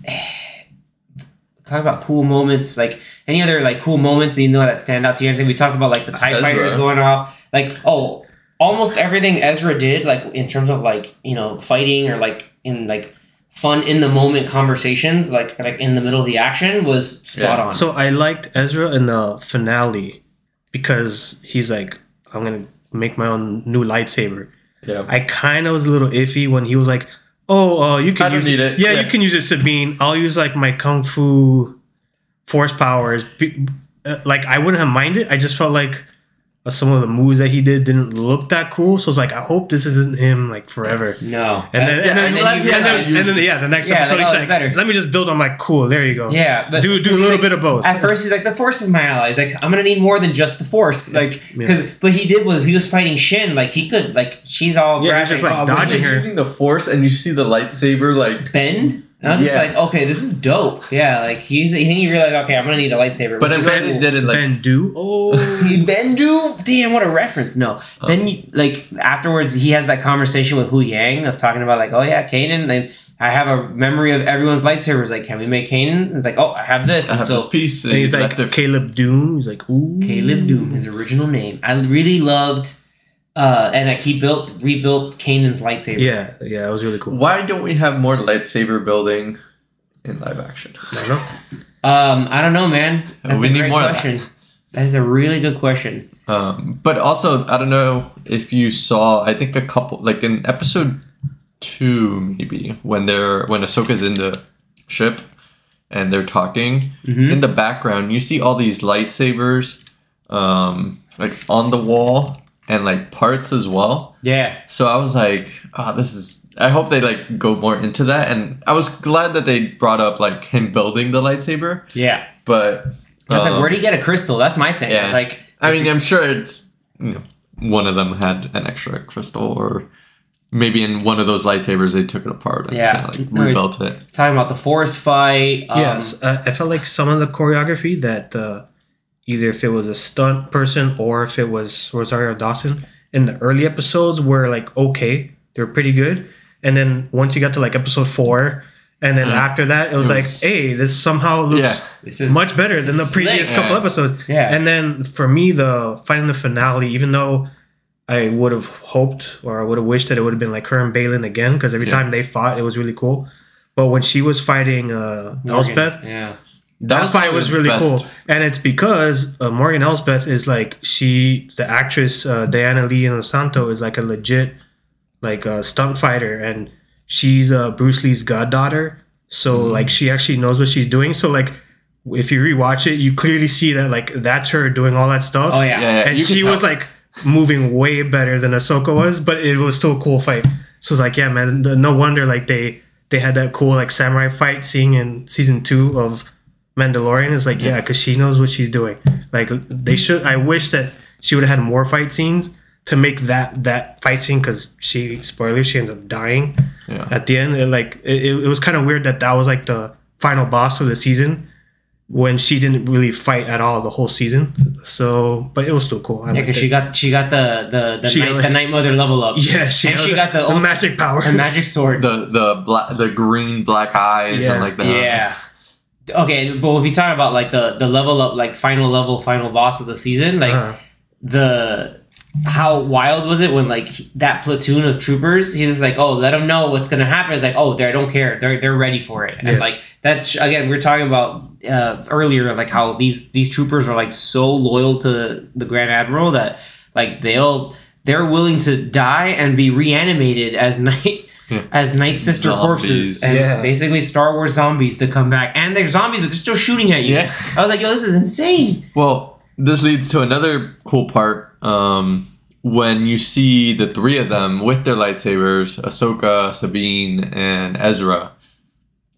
uh, talk about cool moments. Like any other like cool moments that you know that stand out to you. Anything we talked about like the Tie Ezra. Fighters going off. Like oh, almost everything Ezra did like in terms of like you know fighting or like in like fun in the moment conversations like like in the middle of the action was spot Yeah. on. So I liked Ezra in the finale because he's like, I'm gonna make my own new lightsaber. Yeah. I kind of was a little iffy when he was like, "Oh, uh, you can I use need it. Yeah, Yeah. you can use it, Sabine. I'll use like my kung fu force powers." Be- uh, Like I wouldn't have minded. I just felt like some of the moves that he did didn't look that cool. So it's like, I hope this isn't him like forever. no, And then, Uh, and then, and then and you then, and then, yeah, the next Yeah, episode like, he's oh, it's like, better. let me just build. on my like, cool. There you go. yeah, but do do a little like- bit of both. At first, he's like, "The Force is my ally." He's like, "I'm gonna need more than just the Force." Like, because but he did was he was fighting Shin. Like he could like she's all Yeah, he's graphic, just, like, when dodging her. using the force and you see the lightsaber like bend. And I was just like, "Okay, this is dope." Yeah, like he's he realized, "Okay, I'm gonna need a lightsaber." but which I'm glad cool. did it like Bendu. Oh, Bendu? Damn, what a reference. No. Then, you, like, afterwards, he has that conversation with Huyang of talking about, like, oh, yeah, Kanan. And I have a memory of everyone's lightsabers. Like, can we make Kanan? And it's like, oh, I have this. I And have so, this piece and and he's he like left it Caleb Dume. He's like, ooh, Caleb Dume, his original name. I really loved, uh, and like, he built, rebuilt Kanan's lightsaber. Yeah, yeah, it was really cool. Why don't we have more lightsaber building in live action? I don't know. Um, I don't know, man. That's We a need great more of that. that is a really good question. Um, but also, I don't know if you saw. I think a couple, like in episode two, maybe when they're when Ahsoka's in the ship and they're talking. Mhm. In the background, you see all these lightsabers, um, like on the wall and like parts as well. Yeah. So I was like, oh, this is. I hope they like go more into that. And I was glad that they brought up like him building the lightsaber. Yeah. But I was like, um, where'd he get a crystal? That's my thing. I yeah. like, I mean, I'm sure it's you know one of them had an extra crystal, or maybe in one of those lightsabers they took it apart and Yeah. kind of like rebuilt it. talking about the forest fight. Um, yes, uh, I felt like some of the choreography that uh, either if it was a stunt person or if it was Rosario Dawson in the early episodes were like okay, they were pretty good, and then once you got to like episode four. And then Mm. after that, it was, It like, hey, this somehow looks Yeah. This is much better this than the previous slick. couple Yeah. episodes. Yeah. And then for me, the fighting the finale, even though I would have hoped or I would have wished that it would have been like her and Baylan again, because every Yeah. time they fought, it was really cool. But when she was fighting uh, Morgan. Elsbeth, Yeah. That, fight probably was really best. cool. And it's because uh, Morgan Elsbeth is like she, the actress uh, Diana Lee Inosanto is like a legit like a stunt fighter, and she's uh, Bruce Lee's goddaughter. So Mm-hmm. like she actually knows what she's doing. So like if you rewatch it, you clearly see that like that's her doing all that stuff. Oh yeah. Yeah, yeah, and you she was like moving way better than Ahsoka was, but it was still a cool fight. So it's like, yeah, man, no wonder like they they had that cool like samurai fight scene in season two of Mandalorian. is like, yeah, because she knows what she's doing. Like they should. I wish that she would have had more fight scenes to make that that fight scene because she spoiler she ends up dying Yeah. at the end. It, like it, it was kind of weird that that was like the final boss of the season when she didn't really fight at all the whole season. So, but it was still cool. I Yeah, because she got she got the the the, She night, got, the night mother level up. yeah, she, and had she got the, ultra- magic power. the magic sword. The the black the green black eyes Yeah. and like the yeah. Okay, but if you talk about like the the level up, like final level, final boss of the season, like Uh-huh. the how wild was it when like that platoon of troopers? He's just like, oh, let them know what's gonna happen. It's like, oh, they I don't care. They're they're ready for it. And like that's again, we are talking about uh, earlier, like how these these troopers are like so loyal to the Grand Admiral that like they'll they're willing to die and be reanimated as night. Yeah. As Night Sister Zombies. corpses and Yeah. basically Star Wars zombies to come back, and they're zombies, but they're still shooting at you. Yeah. I was like, yo, this is insane. Well, this leads to another cool part. Um, when you see the three of them with their lightsabers, Ahsoka, Sabine, and Ezra,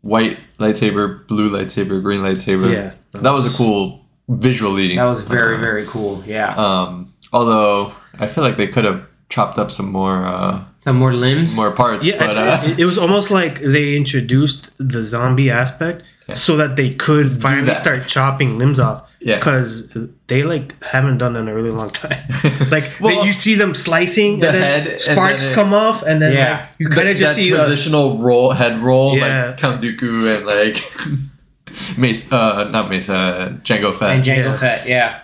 white lightsaber, blue lightsaber, green lightsaber. Yeah. that was a cool visually. That was very, uh, very cool. Yeah. Um, although I feel like they could have chopped up some more uh, Some more limbs. more parts. Yeah, but uh, it, it was almost like they introduced the zombie aspect Yeah. so that they could finally start chopping limbs off. Yeah. because they like haven't done that in a really long time. like Well, you see them slicing, the and then head, and sparks then it- come off, and then Yeah. like, you kind of just that see uh, traditional roll head roll Yeah. like Count Dooku and like Mace, uh, not Mace, uh, Jango Fett. and Jango Yeah. Fett. Yeah.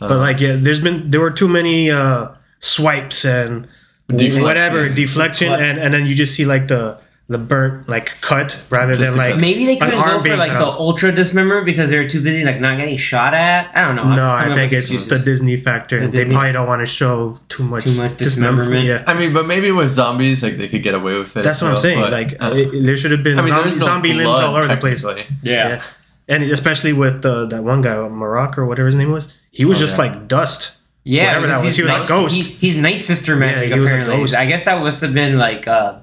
But like, yeah, there's been there were too many uh, swipes and Deflection. whatever deflection, Cuts. and, and then you just see like the the burnt like cut rather Just than a like cut. Maybe they couldn't go for being like the ultra dismember because they were too busy like not getting shot at. I don't know. I'm No, just coming I up think with it's just excuses. the Disney factor. The they Disney- probably don't want to show too much Too much dismemberment. Yeah, I mean, but maybe with zombies, like they could get away with it. that's what I'm saying. but, like, uh, it, there should have been I mean, zombie, no zombie limbs all over the place. technically. yeah. and especially with uh, that one guy, Marrok or whatever his name was, he was Oh, just yeah. like dust. Yeah, Whatever that was, he's he was night- a ghost. he- he's Night Sister magic. he was a apparently, ghost. I guess that must have been like uh,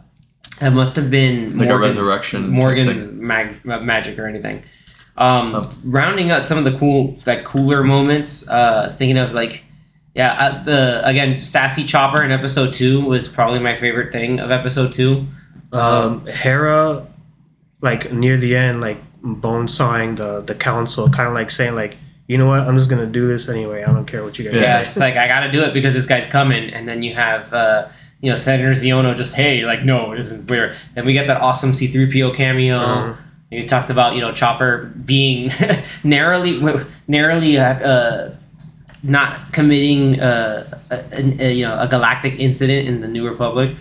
that must have been Like a resurrection Morgan's mag- ma- magic or anything. Um, Oh. Rounding out some of the cool, like cooler moments. Uh, thinking of like, yeah, uh, the again sassy Chopper in episode two was probably my favorite thing of episode two. Um, Hera, like near the end, like bone sawing the the council, kind of like saying like, you know what, I'm just gonna do this anyway. I don't care what you guys Yeah. Yeah, say. it's like I got to do it because this guy's coming, and then you have uh, you know Senator Xiono just hey like no this is weird. Then we get that awesome C three PO cameo. You talked about you know Chopper being narrowly narrowly uh, not committing uh, a, a, a, you know a galactic incident in the New Republic.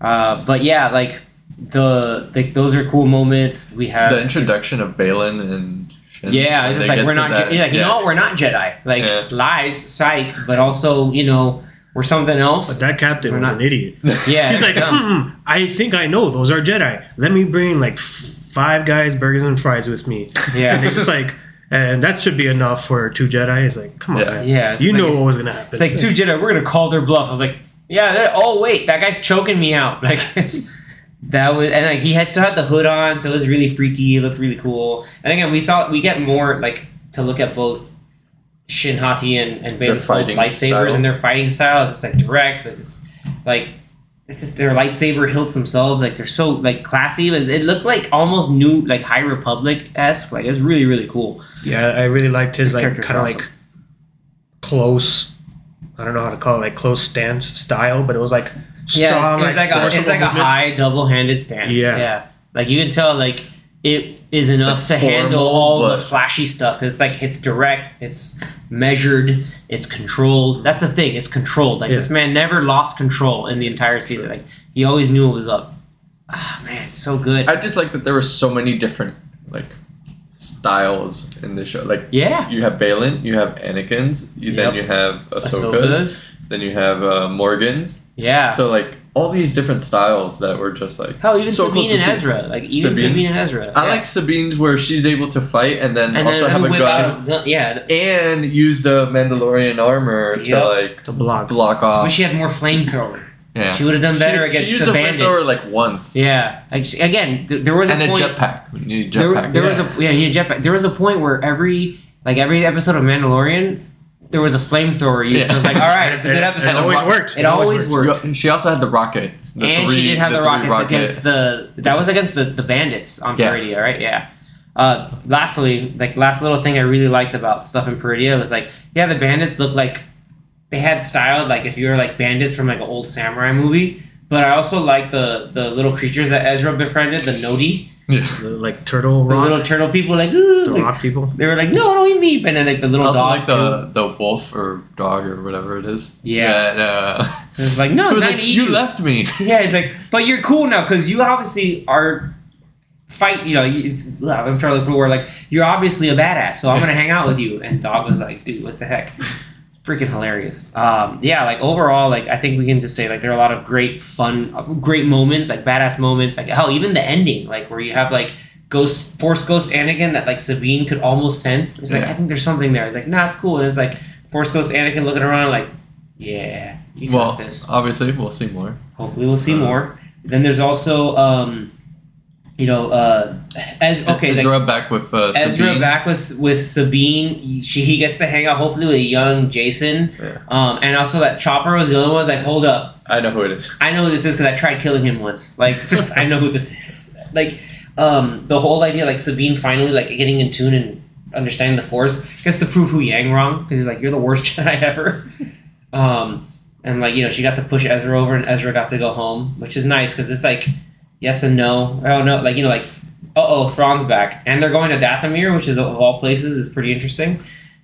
Uh, but yeah, like the like those are cool moments. We have The introduction of Baylan and Shin, yeah, it's just like we're not. that- Je- like you yeah. know, what? we're not Jedi. Like Yeah. lies, psych, but also you know we're something else. But that captain We're was not- an idiot. Yeah, He's like, dumb. "Hmm, I think I know those are Jedi. Let me bring like five guys, burgers and fries with me. Yeah. and it's just like, and that should be enough for two Jedi. It's like, come on, Yeah. man. Yeah, you like- know what was gonna happen. It's like two Jedi. We're gonna call their bluff. I was like, yeah. oh wait, that guy's choking me out. Like it's that was, and like he had still had the hood on, so it was really freaky. It looked really cool. And again, we saw we get more like to look at both Shin Hati and and Baylan Skoll's fighting lightsabers style. and their fighting styles. It's like direct, but it's like. It's just their lightsaber hilts themselves like they're so like classy, but it looked like almost new like High Republic esque. Like it's really really cool. Yeah, I really liked his His like kind of awesome. like close. I don't know how to call it, like close stance style, but it was like Yeah, strong. it's, it's like, a, it's like a high double-handed stance. Yeah. yeah. Like you can tell, like it is enough It's to handle formal, all the flashy stuff because it's like it's direct, it's measured, it's controlled. That's the thing; it's controlled. Like Yeah. this man never lost control in the entire season. Like he always knew what was up. Ah, man, it's so good. I just like that there were so many different like styles in the show. Like yeah, you have Baylan, you have Anakin's, you, then you have Ahsoka's, Ahsoka's. then you have uh, Morgan's. Yeah. So like all these different styles that were just like Hell, even so cool Sabine to and see. Ezra. Like even Sabine. Sabine, and Ezra. I yeah. like Sabine's where she's able to fight and then and also then have a whip gun out a gun. Yeah, and use the Mandalorian armor to like The block. block off. but she had more flamethrower. yeah. She would have done better she, against she used the a bandits. flamethrower like once. Yeah, like, again, th- there was And a a point. jetpack. We need a there, jetpack. there was a yeah, you need a jetpack. There was a point where every like every episode of Mandalorian, there was a flamethrower used. So I was like, all right, it's a good episode. It always worked. It always worked. You- She also had the rocket. The and three, she did have the, three rockets rocket. against the that was against the the bandits on Yeah. Peridea, right? Yeah. Uh, lastly, like last little thing I really liked about stuff in Peridea was like, yeah, the bandits looked like they had styled like if you were like bandits from like an old samurai movie. But I also like the the little creatures that Ezra befriended, the Nodi, Yeah. The, like turtle the little turtle people, like, Ooh, the like, rock people. they were like, no, don't eat me, and then like the little also dog like the too. the wolf or dog or whatever it is. Yeah. And, uh, It's like, no, it it's was not like, gonna eat you you. left me. Yeah, he's like, but you're cool now because you obviously are fight. You know, you, I'm trying to look for the word. Like, you're obviously a badass, so I'm gonna hang out with you. And Dog was like, dude, what the heck? Freaking hilarious. Um, yeah, like overall, like I think we can just say like there are a lot of great, fun, great moments, like badass moments. Like hell, even the ending, like where you have like. Ghost Force Ghost Anakin that like Sabine could almost sense. It's like Yeah. I think there's something there. It's like nah, it's cool. And it's like Force Ghost Anakin looking around like, yeah, you got Well, this. obviously, we'll see more. Hopefully, we'll see Uh, more. Then there's also, um, you know, uh, as okay, Ezra like, back with uh, Ezra Sabine. back with with Sabine. She he gets to hang out hopefully with a young Jacen, Yeah. um, and also that Chopper was the only one. was like, hold up, I know who it is. I know who this is because I tried killing him once. Like, just I know who this is. Like, um, the whole idea, like Sabine finally like getting in tune and understanding the Force gets to prove Huyang wrong because he's like, you're the worst Jedi ever. um, and like you know, she got to push Ezra over, and Ezra got to go home, which is nice because it's like yes and no. Oh no, like you know, like uh oh, Thrawn's back, and they're going to Dathomir, which is of all places is pretty interesting.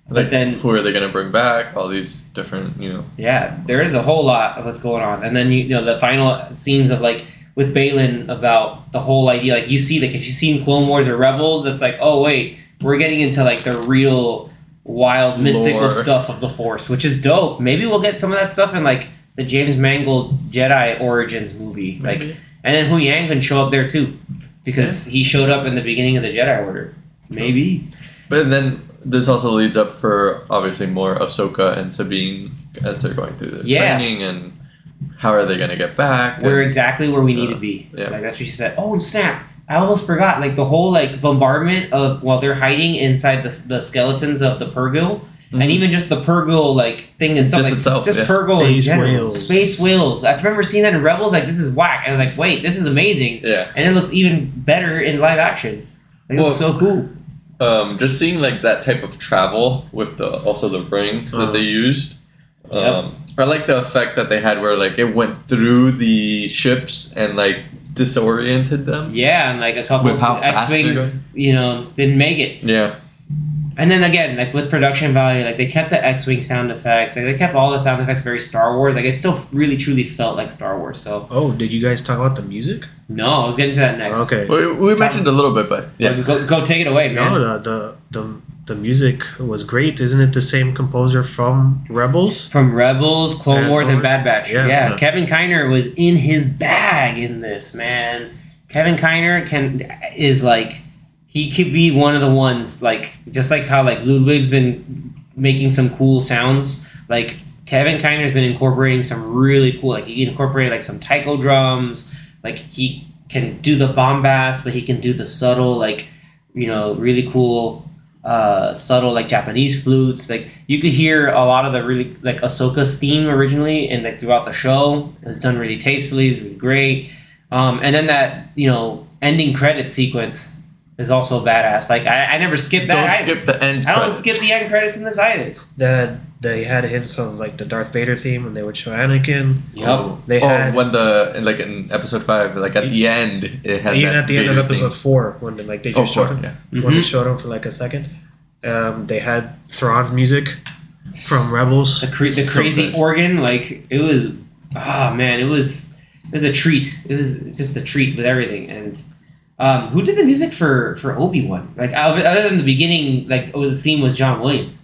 But Like, then who are they gonna bring back? All these different, you know. yeah, there is a whole lot of what's going on, and then you, you know the final scenes of like with Baylan about the whole idea. Like you see, like if you've seen Clone Wars or Rebels, it's like oh wait, we're getting into like the real wild mystical Lore. stuff of the Force, which is dope. Maybe we'll get some of that stuff in like the James Mangold Jedi Origins movie, like, Maybe. And then Huyang can show up there too, because he showed up in the beginning of the Jedi Order. Maybe. But then this also leads up for obviously more Ahsoka and Sabine as they're going through the Yeah. training and how are they gonna get back? We're and- exactly where we need Uh, to be. yeah. Like that's what she said. Oh snap! I almost forgot. Like the whole like bombardment of while they're hiding inside the, the skeletons of the Purrgil, and even just the Purrgil like thing and stuff. Just like, itself, just yeah. Purrgil in Space general. whales. Space whales. I remember seeing that in Rebels. Like this is whack. I was like, wait, this is amazing, yeah. and it looks even better in live action. Like, it looks so cool. Um, just seeing like that type of travel with the also the ring Uh-huh. that they used. Yep. Um, I like the effect that they had where like it went through the ships and like disoriented them. Yeah, and like a couple With how X-wings, you know, didn't make it. Yeah. And then again, like with production value, like they kept the X-wing sound effects, like they kept all the sound effects very Star Wars. Like it still really truly felt like Star Wars. So Oh, did you guys talk about the music? no, I was getting to that next. Okay. We, we mentioned a little bit, but yeah. go, go take it away, man. No, the, the the the music was great. Isn't it the same composer from Rebels? From Rebels, Clone Bad Wars, and Bad Batch. Yeah, Yeah. Yeah. Kevin Kiner was in his bag in this man. Kevin Kiner can is like he could be one of the ones like just like how like Ludwig's been making some cool sounds. Like Kevin Kiner's been incorporating some really cool. Like he incorporated like some taiko drums. Like he can do the bombast, but he can do the subtle like you know really cool uh, subtle like Japanese flutes. Like you could hear a lot of the really like Ahsoka's theme originally and like throughout the show. It was done really tastefully. It's really great. Um, and then that you know ending credit sequence is also badass. Like I, I never skip that. Don't either. skip the end. I don't credits. skip the end credits in this either. That they had hints of like the Darth Vader theme when they would show Anakin. Oh, They oh, had- when the in, like in episode five, like at the end, it had Even that at the end of episode thing. four, when they, like they Oh, just showed four, him, yeah. when they Mhm. showed him for like a second, um, they had Thrawn's music from Rebels. The, cra- the So crazy good. organ, like it was. Oh man, it was. It was a treat. It was it's just a treat with everything. And um, who did the music for for Obi Wan? Like other than the beginning, like oh, the theme was John Williams.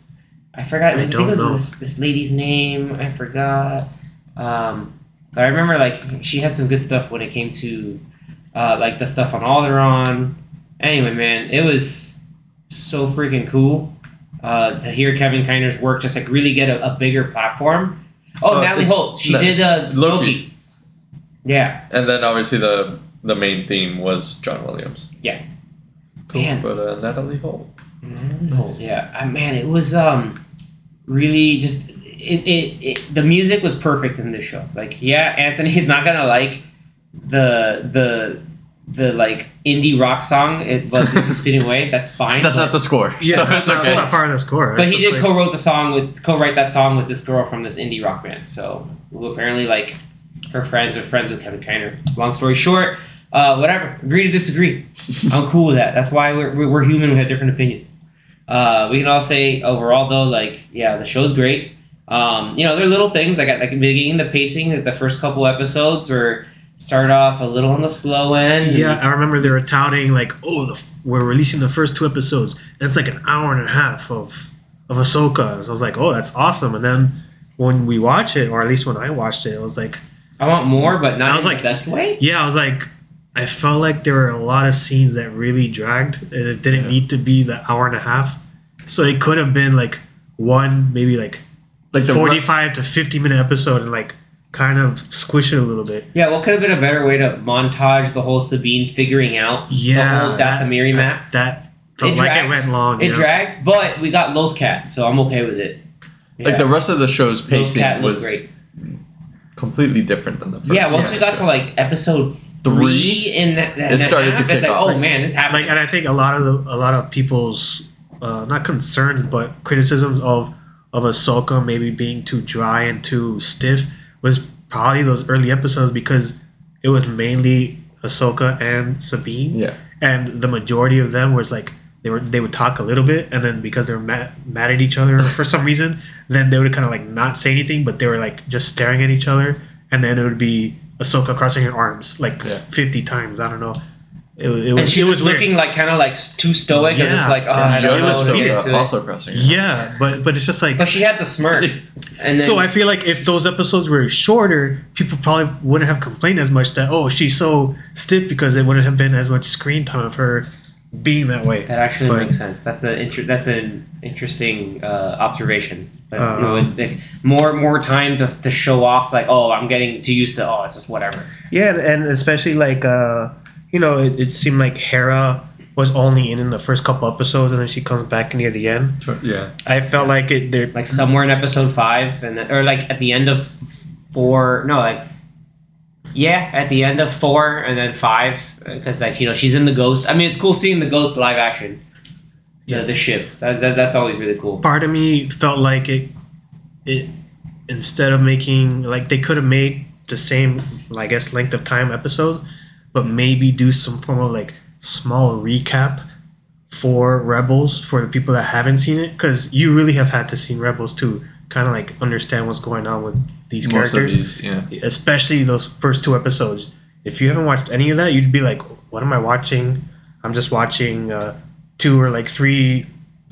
I forgot. I was, I, think it was this, this lady's name. I forgot. Um, but I remember like she had some good stuff when it came to uh, like the stuff on Alderaan. Anyway, man, it was so freaking cool uh, to hear Kevin Kiner's work just like really get a, a bigger platform. Oh, Uh, Natalie Holt. She Na- did uh, Loki. Loki. Yeah, And then obviously the the main theme was John Williams, Yeah, man. but uh, Natalie Holt. Natalie Holt. Yeah, I, man, it was um, really just it, it, it the music was perfect in this show. Like yeah, Anthony's not gonna like the the the like indie rock song. It but this is speeding away. That's fine. That's but, not the score. Yeah, so that's, it's not, okay. not part of the score. But It's he did like- co-wrote the song with co-write that song with this girl from this indie rock band. So who apparently like her friends are friends with Kevin Kiner. Long story short, uh, whatever. Agree to disagree. I'm cool with that. That's why we're, we're, human. We have different opinions. Uh, we can all say overall though, like yeah, the show's great. Um, you know, there are little things like at like beginning the pacing. That the first couple episodes were start off a little on the slow end. Yeah, I remember they were touting like, "Oh, the, f- we're releasing the first two episodes, and it's like an hour and a half of of Ahsoka." So I was like, "Oh, that's awesome!" And then when we watch it, or at least when I watched it, it was like, I want more, but not I was in like- the best way. yeah, I was like, I felt like there were a lot of scenes that really dragged, and it didn't Yeah. need to be the hour and a half. So it could have been like one, maybe like Like the forty-five to fifty minute episode, and like kind of squish it a little bit. Yeah, what could have been a better way to montage the whole Sabine figuring out Yeah, the whole Dathomiri map? That, that felt It like dragged. it went long. It you know? dragged, but we got Lothcat, so I'm okay with it. Like the rest of the show's pacing Cat was great. completely different than the first. yeah, once we got to like episode three, in that, that It started to half, it's kick like, off. oh man, this happening. like and I think a lot of the, a lot of people's uh, not concerns but criticisms of of Ahsoka maybe being too dry and too stiff was probably those early episodes because it was mainly Ahsoka and Sabine yeah, and the majority of them was like they were they would talk a little bit and then because they were mad, mad at each other for some reason then they would kind of like not say anything but they were like just staring at each other and then it would be Ahsoka crossing her arms like Yeah. 50 times I don't know it, was- and she it was was weird. looking like kind of like too stoic and just like, oh, I don't know how to get Ahsoka it. also crossing. her Yeah, but but it's just like But she had the smirk, and then so I feel like if those episodes were shorter, people probably wouldn't have complained as much that oh she's so stiff because it wouldn't have been as much screen time of her being that way. That actually But- makes sense. That's an inter- that's an interesting uh, observation. Like, you know, like, more more time to, to show off. Like, oh, I'm getting too used to. Oh, it's just whatever. Yeah, and especially like uh you know it, it seemed like Hera was only in, in the first couple episodes and then she comes back near the end. Yeah, I felt like it there Like somewhere in episode five, and then, or like at the end of four. No, like yeah, at the end of four and then five, uh, because like you know she's in the ghost. I mean, it's cool seeing the ghost live action. Yeah, the ship. That, that, that's always really cool. part of me felt like it it instead of making like they could have made the same I guess length of time episode, but maybe do some form of like small recap for Rebels for the people that haven't seen it because you really have had to see Rebels to kind of like understand what's going on with these most of characters, these. Yeah, especially those first two episodes. If you haven't watched any of that, you'd be like, "What am I watching? I'm just watching uh, two or like three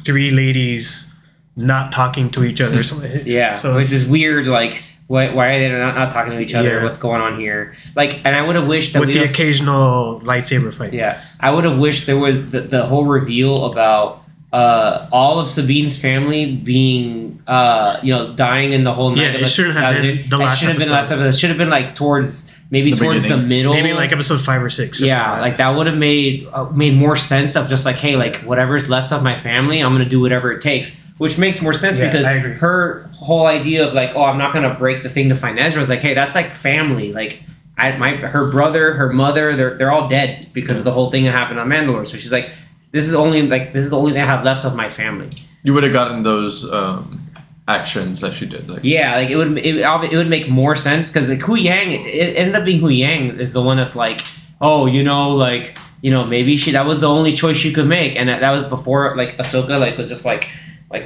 three ladies not talking to each other." or. Yeah, so which it's- is weird. Like, why, why are they not, not talking to each other? Yeah. What's going on here? Like, and I would have wished that with we the occasional lightsaber fight. Yeah, I would have wished there was the, the whole reveal about uh, all of Sabine's family being, uh, you know, dying in the whole night. Yeah, of it shouldn't have thousand- been the it last should have been the last episode. episode. It should have been like towards maybe The towards the middle. Maybe like episode five or six. or yeah, like that would have made uh, made more sense of just like, hey, like whatever's left of my family, I'm gonna do whatever it takes, which makes more sense Yeah, because her whole idea of like, oh, I'm not gonna break the thing to find Ezra was like, hey, that's like family, like. I, my her brother, her mother, they're they're all dead because of the whole thing that happened on Mandalore. So she's like, this is the only like this is the only thing I have left of my family. you would have gotten those um, actions that she did. Like, Yeah, like it would it, it would make more sense because like Huyang, it, ended up being Huyang is the one that's like, oh, you know, like you know, maybe she that was the only choice she could make, and that, that was before like Ahsoka like was just like like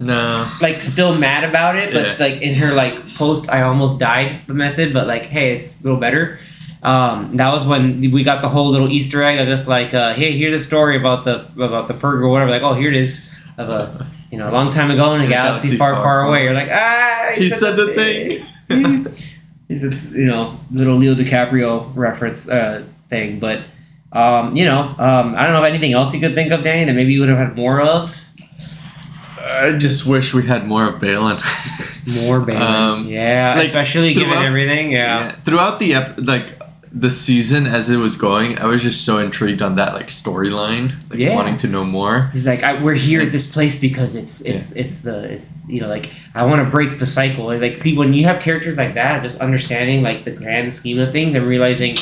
no, like still mad about it, but Yeah. it's like in her like post I almost died method, but like hey, it's a little better. Um, that was when we got the whole little Easter egg of just like, uh, hey, here's a story about the about the purge or whatever. Like, oh, here it is of a you know a long time ago in a galaxy, far, far, far away. You're like, ah, he said the thing. He's a you know little Leo DiCaprio reference uh, thing, but um, you know um, I don't know if anything else you could think of, Danny, that maybe you would have had more of. I just wish we had more of Baylan. More Baylan, Um, yeah, like, especially given everything, yeah. Throughout the ep- like the season as it was going, I was just so intrigued on that like storyline, like Yeah. wanting to know more. He's like, I, we're here at this place because it's it's it's the it's you know like I want to break the cycle. Like, see, when you have characters like that, just understanding like the grand scheme of things and realizing,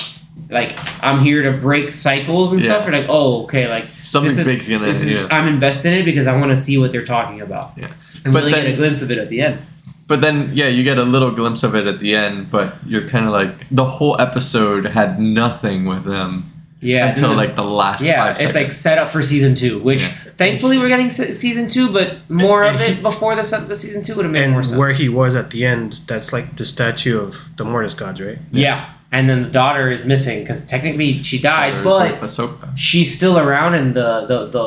like, I'm here to break cycles and Yeah. stuff. You're like, oh, okay, like Something this is, big's gonna- this is- yeah. I'm invested in it because I want to see what they're talking about. Yeah. and But really then- get a glimpse of it at the end. But then, yeah, you get a little glimpse of it at the end, but you're kind of like the whole episode had nothing with them Yeah, until and then- like the last yeah, five it's seconds. like set up for season two, which Yeah. thankfully we're getting season two, but more of And it he- before the, the season two would have made and more sense. where he was at the end, that's like the statue of the Mortis gods, right? yeah. and then the daughter is missing because technically she died, Daughter's but she's still around in the the the,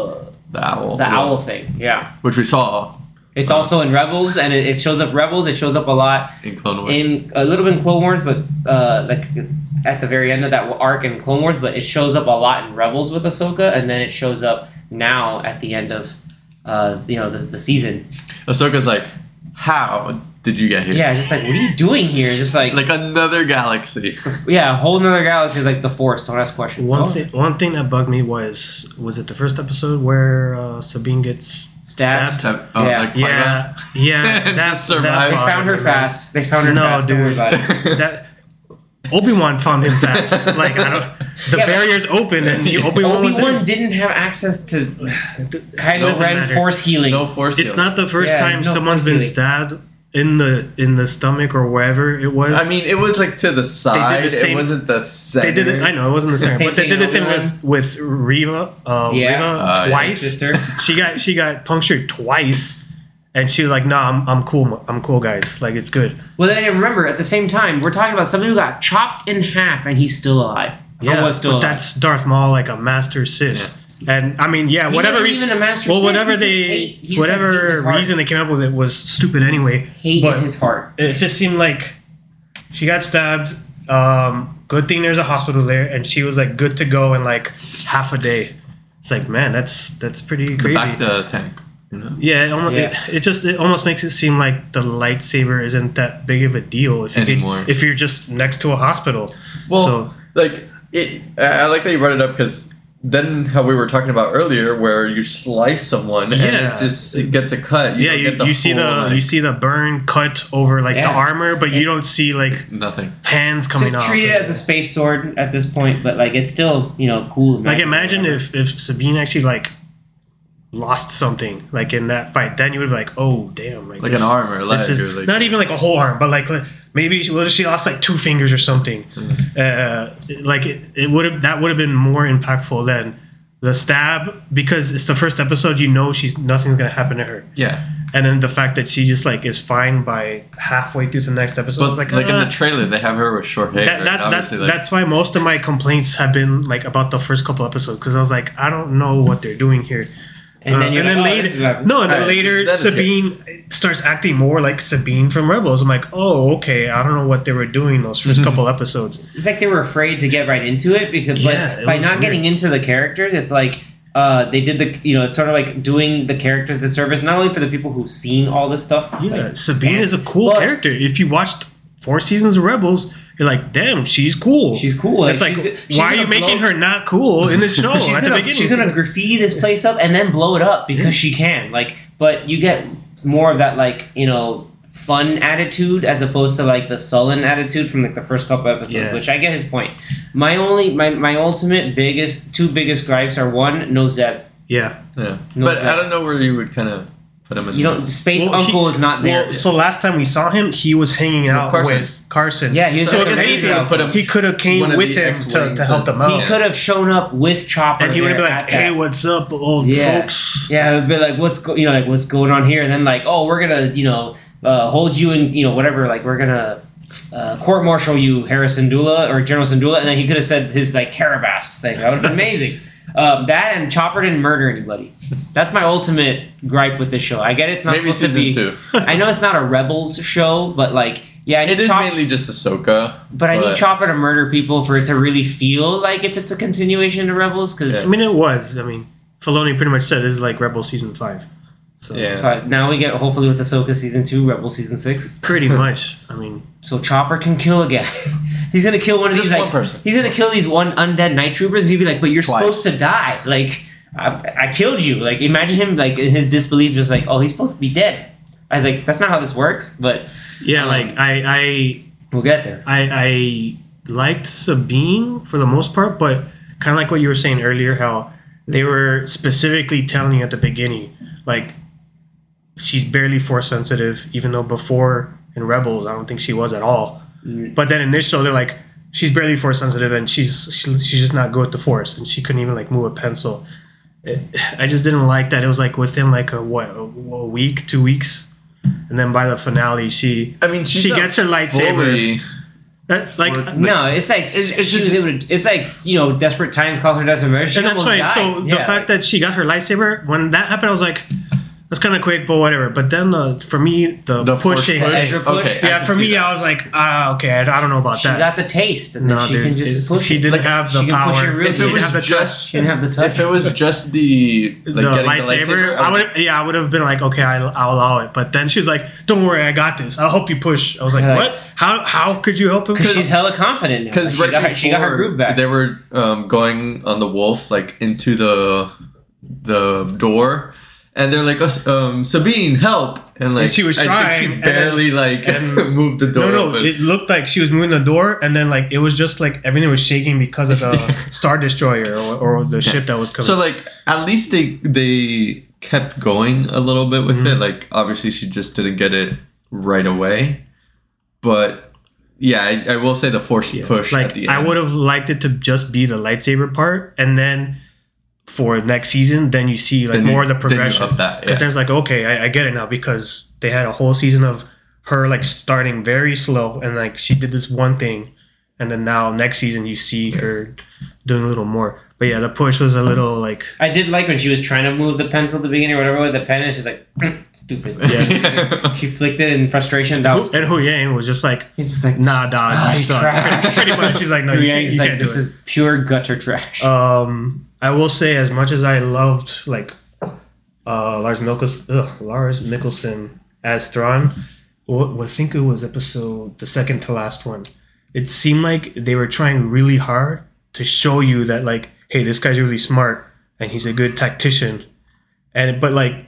the owl, the yeah. owl thing. Yeah, which we saw it's also in Rebels, and it, it shows up Rebels. It shows up a lot in Clone Wars. in a little bit in Clone Wars, but uh, like at the very end of that arc in Clone Wars. But it shows up a lot in Rebels with Ahsoka, and then it shows up now at the end of uh, you know the, the season. Ahsoka's like, how did you get here? Yeah, just like what are you doing here? Just like, Like another galaxy. yeah, a whole nother galaxy is like the Force. Don't ask questions. One Oh, thing, one thing that bugged me was was it the first episode where uh, Sabine gets Stabbed. Step- oh, Yeah. like Qui-Gon? Yeah, yeah, Just that, survive. They found her fast. They found her No, fast. Don't worry about it. That Obi Wan found him fast. like I don't, the Yeah, barrier's open and he, Obi Wan Obi Wan didn't have access to Kylo Doesn't Ren matter. force healing. no force. It's healing. not the first Yeah, time there's no someone's force been healing. stabbed in the in the stomach or wherever it was. I mean, it was like to the side. the same- it wasn't the center. they did it. I know it wasn't the The same, same but they did the same with, with Reva. Uh, Yeah. Reva Uh, yeah. twice. Sister. She got she got punctured twice, and she was like, "Nah, I'm, I'm cool. I'm cool, guys. Like it's good." Well, then I remember at the same time we're talking about somebody who got chopped in half and he's still alive. Yeah, or was still but alive. that's Darth Maul, like a master Sith. And I mean, yeah, He whatever. wasn't re- even a master. well, Sith, whatever just they, hate- he's like whatever hate in reason they came up with it was stupid anyway. hate but his heart. it just seemed like she got stabbed. Um, good thing there's a hospital there, and she was like good to go in like half a day. It's like, man, that's that's pretty the crazy. back the tank. You know? yeah, it, almost, Yeah. It, it just it almost makes it seem like the lightsaber isn't that big of a deal if you Anymore. could, if you're just next to a hospital. Well, so like it. I I like that you brought it up because then how we were talking about earlier, where you slice someone and it just it gets a cut. You yeah, you, get the you see the like, you see the burn cut over like the armor, but you don't see like nothing. hands coming Just off. treat it as a space sword at this point, but like it's still you know cool. like imagine if if Sabine actually like lost something like in that fight, then you would be like, oh damn, Like this- an arm or leg This is or like- not even like a whole arm, but like like, maybe she, what if she lost like two fingers or something? Uh, like it, it would have that would have been more impactful than the stab because it's the first episode. You know she's nothing's gonna happen to her, Yeah, and then the fact that she just like is fine by halfway through the next episode. but like like, in the trailer, they have her with short hair. that, that, that, like, that's why most of my complaints have been like about the first couple episodes because I was like I don't know what they're doing here. And then Uh, you're and like, then oh, later, this is what happened. no, and then Alright, later that is Sabine starts acting more like Sabine from Rebels. I'm like, oh, okay. I don't know what they were doing those 1st couple episodes. It's like they were afraid to get right into it because, Yeah, but it by not weird. getting into the characters, it's like uh, they did the you know it's sort of like doing the characters the service not only for the people who've seen all this stuff. Yeah, like, Sabine and- is a cool but character. If you watched four seasons of Rebels, you're like, damn, she's cool. She's cool. It's like, she's- she's why are gonna you making blow- her not cool in this show she's at the gonna beginning? she's gonna graffiti this place up and then blow it up because she can. Like, but you get more of that like you know fun attitude as opposed to like the sullen attitude from like the first couple episodes. Yeah. Which I get his point. My only my my ultimate biggest two biggest gripes are one no Zeb. yeah. yeah. No but sense. I don't know where you would kind of put him in. You don't space Well, he- uncle is not there. Well, so last time we saw him, he was hanging out Carson. with Carson. Yeah, he was so like if an anything, angel. Put him- he could have came with the him to, X-Wings to help them out. he could have shown up with Chopper, and he would have been like, at that- "Hey, what's up, old Yeah. folks?" Yeah, it would be like, what's go- you know, like what's going on here, and then like, oh, we're gonna, you know, uh, hold you in, you know, whatever, like we're gonna uh, court martial you, Hera Syndulla or General Syndulla, and then he could have said his like Karabast thing. That would have been amazing. Um, that and Chopper didn't murder anybody. That's my ultimate gripe with this show. I get it's not Maybe supposed to be. season two. I know it's not a Rebels show, but like, yeah, I need It is Chop- mainly just Ahsoka. but I need Chopper to murder people for it to really feel like if it's a continuation to Rebels, because I mean, it was. I mean, Filoni pretty much said this is like Rebel season five. So Yeah. So now we get hopefully with Ahsoka season two, Rebel season six. pretty much. I mean, So Chopper can kill a guy. he's gonna kill one of these one like person. he's gonna kill these one undead night troopers. And he'd be like, "But you're Twice. supposed to die. Like I, I killed you. Like imagine him like in his disbelief, just like, oh, he's supposed to be dead. I was like, that's not how this works. But yeah, Um, like I I we'll get there. I, I liked Sabine for the most part, but kind of like what you were saying earlier, how they were specifically telling you at the beginning, like she's barely force sensitive, even though before in Rebels, I don't think she was at all. Mm. But then in this show, they're like she's barely force sensitive, and she's she, she's just not good with the force, and she couldn't even like move a pencil. It, I just didn't like that. It was like within like a what a, a week, two weeks, and then by the finale, she I mean, she gets her lightsaber. fully- That, like Like- No, it's like It's- it's, it's just just- it's like you know, desperate times call for desperate. She and that's right. died. So the Yeah, fact that she got her lightsaber when that happened, I was like, that's kind of quick, but whatever. But then the for me the, The pushing, push? Extra push? Okay, yeah, for me that. I was like, ah, okay, I, I don't know about she that. She got the taste, and then she dude, can just it- push she didn't Like, have the power. push it real If it was have just- touch. She didn't have the touch. If it was just the like the getting lightsaber, the lightsaber, I would yeah, I would have been like, okay, I, I'll allow it. But then she was like, "Don't worry, I got this. I'll help you push." I was like, Like- "What? How how could you help him?" because she's hella confident because Like, she, right got her, she got her groove back. they were um, going on the wolf like into the the door, and they're like, "Oh, um, "Sabine, help!" And like And she was trying, she and then- barely like and- moved the door no, no, open. it looked like she was moving the door, and then like it was just like everything was shaking because of the star destroyer or, or the ship that was coming. so like at least they they kept going a little bit with Mm-hmm. it. Like obviously she just didn't get it right away, but yeah, I, I will say the force push like at the end. I would have liked it to just be the lightsaber part, and then for next season, then you see like Then you- more of the progression. Because yeah. there's like okay, I, I get it now because they had a whole season of her like starting very slow, and like she did this one thing, and then now next season you see her doing a little more. But yeah, the push was a little like I did like when she was trying to move the pencil at the beginning or whatever with the pen, and she's like, "Mm, stupid. Yeah. She flicked it in frustration. That was. and Huyang was just like He's just like, nah, dog, "Ah, you suck. trash." Pretty much, she's like no, Hu you can't, you like, can't do this is pure gutter trash. Um, I will say, as much as I loved like uh, Lars Mikkelsen, ugh, Lars Mikkelsen as Thrawn, what I think it was episode the second to last one. It seemed like they were trying really hard to show you that like, hey, this guy's really smart and he's a good tactician, and but like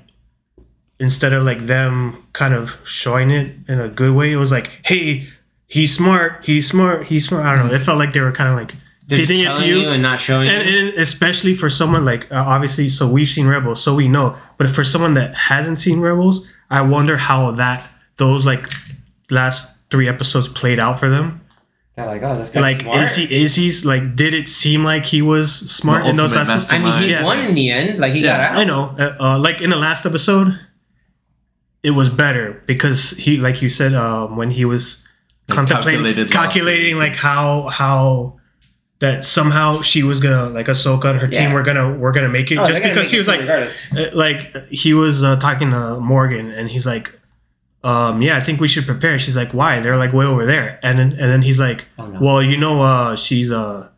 instead of like them kind of showing it in a good way, it was like, hey, he's smart, he's smart, he's smart. I don't know. It felt like they were kind of like They're just fitting it to telling you and not showing and, you. and especially for someone like uh, obviously so we've seen rebels so we know but for someone that hasn't seen rebels i wonder how that those like last three episodes played out for them They're like, oh, this guy's like smart. is he is he's like did it seem like he was smart The in those ultimate last I mean, he Yeah. won in the end. Like he Yeah. got out. i know uh, uh, like in the last episode it was better because he like you said um, when he was Like contemplating calculated calculating like how how that somehow she was gonna like Ahsoka and her team were gonna were gonna make it Oh, just because he was like regardless. uh, like he was uh, talking to Morgan and he's like um yeah I think we should prepare she's like why they're like way over there and then and then he's like Oh, no. well you know uh she's uh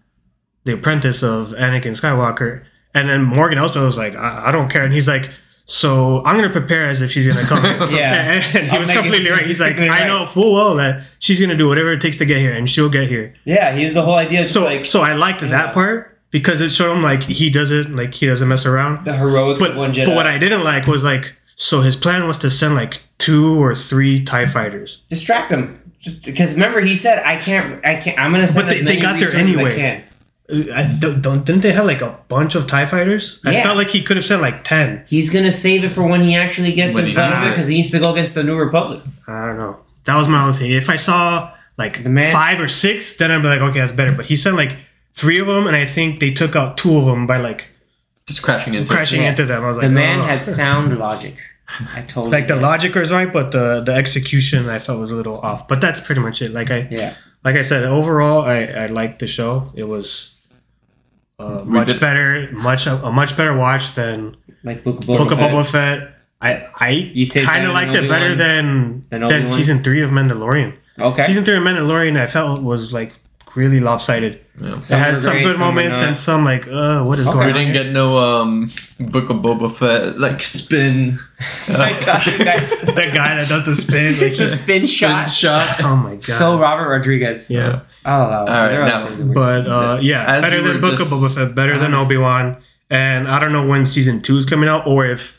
the apprentice of Anakin Skywalker and then Morgan Elsbeth was like I, I don't care and he's like so I'm gonna prepare as if she's gonna come Yeah. and, he I'll was completely right he's like I know full well that she's gonna do whatever it takes to get here and she'll get here Yeah, he's the whole idea. Just so like so I liked Yeah. that part because it showed him like he doesn't like he doesn't mess around the heroics but, of one Jedi. but what I didn't like was like so his plan was to send like two or three Tie fighters. distract them. Just because remember he said I can't I can't I'm gonna send But as they- they got there resources as I anyway. Uh, I don't, don't didn't they have like a bunch of Tie fighters? I Yeah. felt like he could have sent like ten. He's gonna save it for when he actually gets When his he butt needs it. because he needs to go against the New Republic. I don't know. That was my own thing. If I saw like The man- five or six, then I'd be like, okay, that's better. But he sent like three of them, and I think they took out two of them by like just crashing into crashing Yeah. into them. I was like, the man oh. had sound logic. I told like the you. logic was right, but the the execution I felt was a little off. But that's pretty much it. Like I Yeah. like I said, overall, I, I liked the show. It was uh, much did- better, much a much better watch than Like Book of Boba, Book of Fett. Boba Fett. I I You'd kind of liked it better than Than than season three of Mandalorian. Okay. Season three of Mandalorian, I felt was like really lopsided. Yeah. It Some were had some great, good some moments and some like, uh, what is Okay. going We didn't here? get no um Book of Boba Fett like spin. my God, you guys. that guy that does the spin, like The he's, spin shot. shot. oh my god. So Robert Rodriguez. yeah, I'll allow it. All right, There are now- other things that were- but uh, yeah, As better than were Book just- of Boba Fett, better than Uh-huh. Obi Wan, and I don't know when season two is coming out or if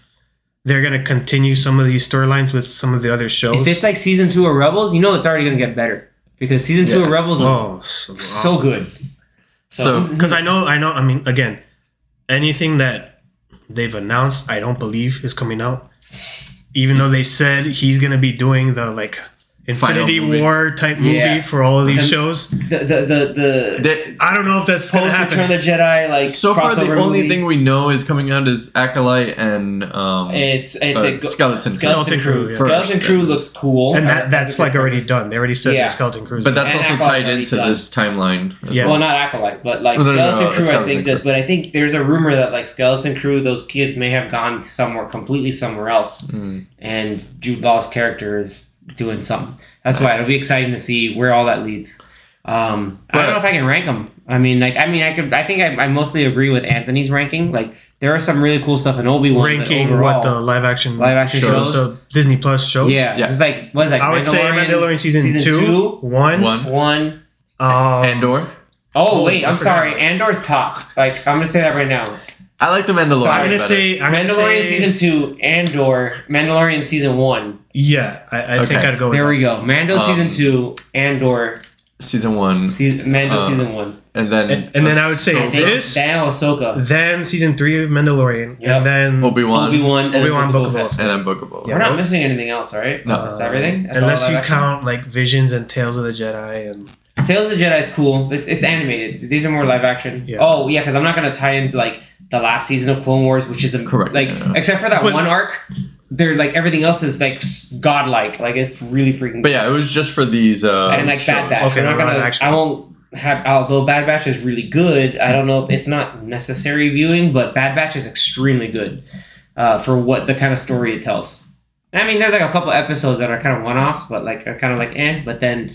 they're gonna continue some of these storylines with some of the other shows. if it's like season two of Rebels, you know it's already gonna get better because season two Yeah. of Rebels was oh, so, so good. So- because I know, I know. I mean, again, anything that they've announced, I don't believe is coming out. Even though they said he's gonna be doing the like Final Infinity. War type movie Yeah. for all of these And- shows, the the the, the They- I don't know if that's gonna post happen. Return of the Jedi like so far, the crossover only movie. thing we know is coming out is Acolyte and um. it's it, uh, the, Skeleton. Skeleton Skeleton Crew. Crew, yeah. Skeleton First, Crew yeah. looks cool, and Uh, that that's like already done. They already said Yeah. the Skeleton Cruise. but that's And also Acolyte's tied already into done. this timeline. as Yeah. well. Well, not Acolyte, but like No, no, no, Skeleton no, Crew, I Skeleton think Crew. does. But I think there's a rumor that like Skeleton Crew, those kids may have gone somewhere completely somewhere else, Mm. and Jude Law's character is doing something. That's why it'll be exciting to see where all that leads. Um, I don't know if I can rank them. I mean, like, I mean, I could. I think I, I mostly agree with Anthony's ranking. Like, there are some really cool stuff in Obi Wan. ranking what the live action live action shows. the Disney Plus shows. yeah, Yeah. it's like what is that? I would say Mandalorian season, season two, two? one, One. one. um, Andor. Oh, Oh, wait, I I'm forgot. sorry. Andor's top. Like, I'm gonna say that right now. I like the Mandalorian. So I'm gonna better. say I'm gonna Mandalorian say, season two, Andor, Mandalorian season one. Yeah, I, I think I'd go with There that. we go. Mando Um, season two, Andor season one, season Mando Uh, season one. and then And- and then I would say I this- then Ahsoka, Then season three of Mandalorian, Yep. and then Obi Wan, Obi Wan, Obi-Wan, Book Book of of Boba Boba and then Book of Boba. Yeah. We're not missing anything else, right? No. that's everything. That's unless live you count like Visions and Tales of the Jedi, and Tales of the Jedi is cool. It's, it's animated. These are more live action. Yeah. Oh yeah, because I'm not gonna tie in like the last season of Clone Wars, which is a, Correct, Like yeah. except for that But- one arc, they're like everything else is like godlike. Like it's really freaking. But yeah, it was just for these. Uh, and like Bad. Batch. Okay, We're not gonna. action. I won't have. Although Bad Batch is really good, I don't know if it's not necessary viewing, but Bad Batch is extremely good uh, for what the kind of story it tells. I mean, there's like a couple episodes that are kind of one-offs, but like are kind of like eh. But then,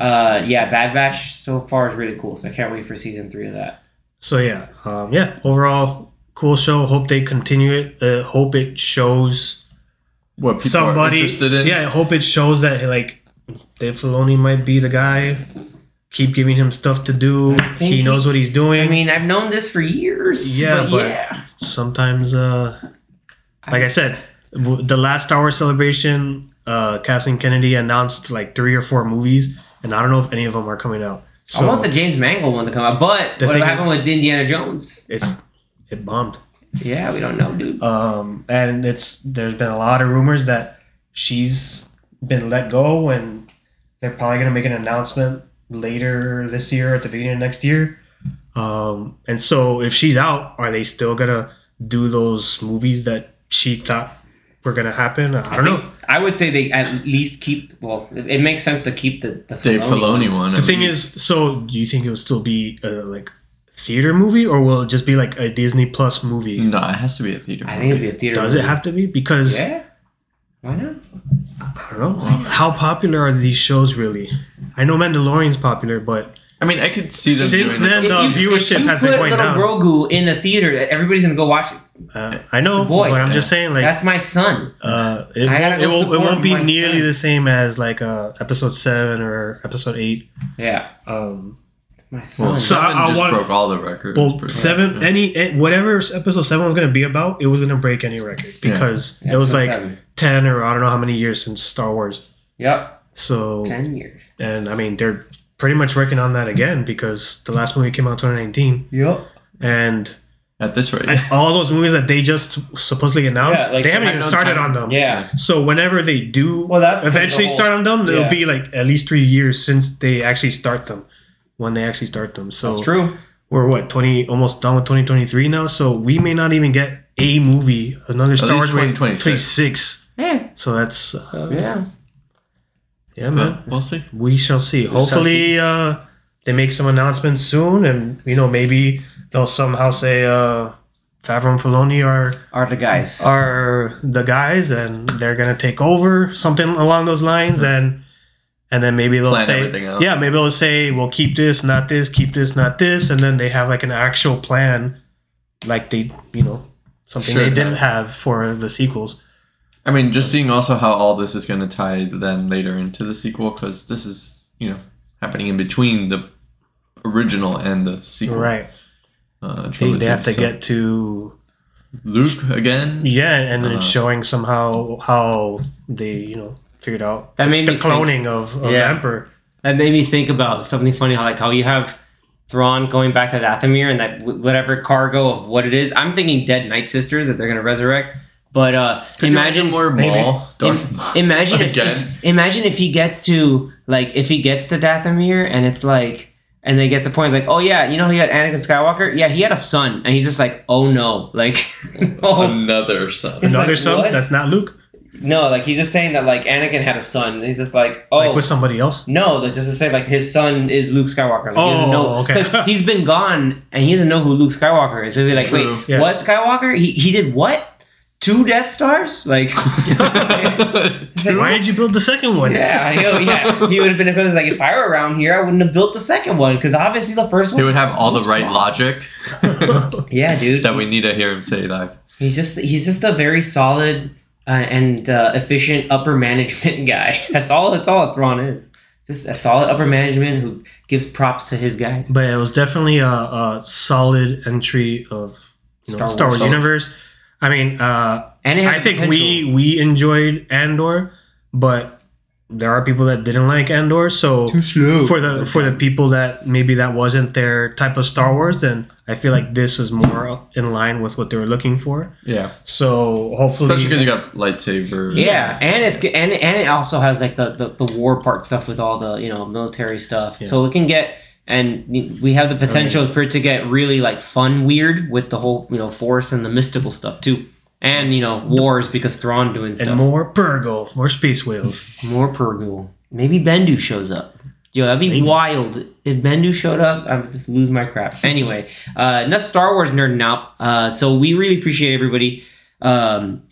uh, yeah, Bad Batch so far is really cool. So I can't wait for season three of that. so yeah, um, yeah. Overall, cool show. Hope they continue it. Uh, hope it shows What people somebody are interested in. Yeah, I hope it shows that like Dave Filoni might be the guy. Keep giving him stuff to do. He he- knows what he's doing. I mean, I've known this for years. Yeah, but, but- yeah. sometimes uh like i said the last star wars celebration uh kathleen kennedy announced like three or four movies and i don't know if any of them are coming out so I want the James Mangold one to come out, but what happened with Indiana Jones? it's it bombed Yeah, we don't know, dude. um and it's there's been a lot of rumors that she's been let go and they're probably going to make an announcement later this year at the beginning of next year um and so if she's out are they still going to do those movies that she thought were going to happen i don't know I would say they at least keep. Well, it it makes sense to keep the the Dave Filoni one. The thing is, so do you think it will still be a like theater movie, or will it just be like a Disney Plus movie? no, it has to be a theater. I think it'd be a theater. Does it have to be? Because Yeah. Why not? I don't know how popular are these shows really. I know Mandalorian's popular, but I mean, I could see them Since doing then, it. the If you- viewership if you has been put going little down. Grogu in a theater, everybody's gonna go watch it. Uh, I know. boy. but I'm just saying, like, That's my son. uh, it, I gotta won't, it, go won't, it won't be nearly son. the same as like uh, episode seven or episode eight. Yeah, Um, my son. Well, So seven I- I just want- broke all the records. Well, seven, much. any eh, whatever episode seven was gonna be about, it was gonna break any record because it was Episode like seven. ten or I don't know how many years since Star Wars. Yep, So ten years. and I mean they're pretty much working on that again because the last movie came out 2019, Yep. and At this rate, and all those movies that they just supposedly announced, Yeah, like, they haven't even started time. on them. Yeah. So whenever they do Well, that's eventually start on them, it'll yeah. be like at least three years since they actually start them. When they actually start them, so That's true. we're what twenty almost done with twenty twenty three now. So we may not even get a movie, another Star least Wars 2026. 26. Yeah. So that's uh, yeah, Yeah. man. but we'll see. We shall see. shall Hopefully, uh, they make some announcements soon, and you know maybe they'll somehow say uh, Favreau and Filoni are Are the guys. are the guys, and they're gonna take over something along those lines, and and then maybe they'll Plan say, yeah, maybe they'll say, well, keep this, not this, keep this, not this, and then they have like an actual plan, like they, you know, something Sure, they didn't yeah. have for the sequels. I mean, just seeing also how all this is going to tie then later into the sequel, because this is you know happening in between the original and the sequel. Right. Uh, They, trilogy, they have to so- get to Luke again. yeah, and Uh, it's showing somehow how they, you know, figured out That made the me think- cloning of, of Yeah. the Emperor. That made me think about something funny, like how you have Thrawn going back to Dathomir and that whatever cargo of what it is. I'm thinking dead Night Sisters that they're gonna resurrect. But uh, imagine more maybe- Maul, Im- imagine if, again. if imagine if he gets to like if he gets to Dathomir and it's like and they get to the point like oh yeah you know he had Anakin Skywalker yeah he had a son and he's just like oh no like oh Another son. It's Another like, son what? that's not Luke, no like he's just saying that like Anakin had a son he's just like oh like with somebody else. no, that's just to say like his son is Luke Skywalker. Like, he doesn't Oh, know okay. because he's been gone and he doesn't know who Luke Skywalker is. He'll be like, True. wait, Yeah. what Skywalker? He he did what? Two Death Stars? Like, Why did you build the second one? yeah, he, yeah. He would have been because like if I were around here, I wouldn't have built the second one because obviously the first one. he would have all the right wrong. logic Yeah, dude. that we need to hear him say live. He's just he's just a very solid uh, and uh, efficient upper management guy. That's all. That's all a Thrawn is. Just a solid upper management who gives props to his guys. But it was definitely a, a solid entry of you know, Star Star, Wars. Wars. universe. I mean, uh, And it has I think potential. we we enjoyed Andor, but there are people that didn't like Andor. So too slow. for the for the people that maybe that wasn't their type of Star Wars, then I feel like this was more in line with what they were looking for. Yeah. So hopefully, Especially because you got lightsaber. Yeah, and it's g- and and it also has like the, the the war part stuff with all the you know military stuff. So it can get and we have the potential for it to get really like fun weird with the whole you know force and the mystical stuff too. And you know wars because Thrawn doing stuff. and more Purrgil, more space whales. More Purrgil. Maybe Bendu shows up. Yo, that'd be wild. If Bendu showed up, I would just lose my crap. Anyway, uh, enough Star Wars nerding out. Uh, so we really appreciate everybody um,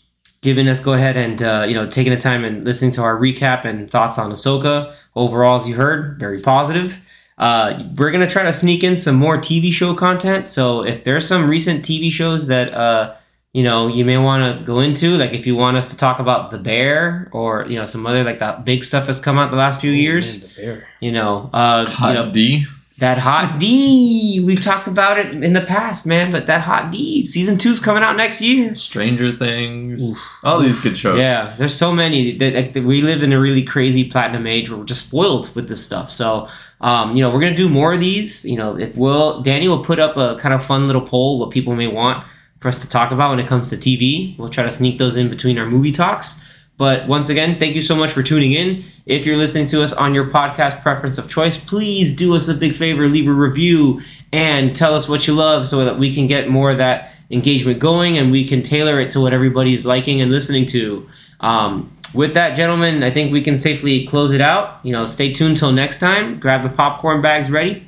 giving us go ahead and uh, you know taking the time and listening to our recap and thoughts on Ahsoka. Overall, as you heard, very positive. Uh, we're gonna try to sneak in some more TV show content. So if there's some recent TV shows that uh, you know you may want to go into, like if you want us to talk about The Bear or you know some other like that big stuff that's come out the last few years, Man, the bear. you know, uh, Hot you know D. that hot D. We've talked about it in the past, man. But that hot D season two's coming out next year. Stranger Things. All these good shows. Yeah, there's so many that, like, that we live in a really crazy platinum age where we're just spoiled with this stuff. So, um, you know, we're gonna do more of these. You know, if will Danny will put up a kind of fun little poll what people may want for us to talk about when it comes to TV. We'll try to sneak those in between our movie talks. But once again, thank you so much for tuning in. If you're listening to us on your podcast preference of choice, please do us a big favor, leave a review and tell us what you love so that we can get more of that engagement going and we can tailor it to what everybody's liking and listening to. Um, with that, gentlemen, I think we can safely close it out. You know, stay tuned till next time. Grab the popcorn bags ready,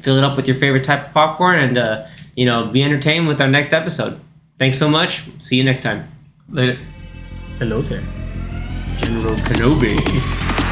fill it up with your favorite type of popcorn, and uh, you know, be entertained with our next episode. Thanks so much. See you next time. Later. Hello there. General Kenobi.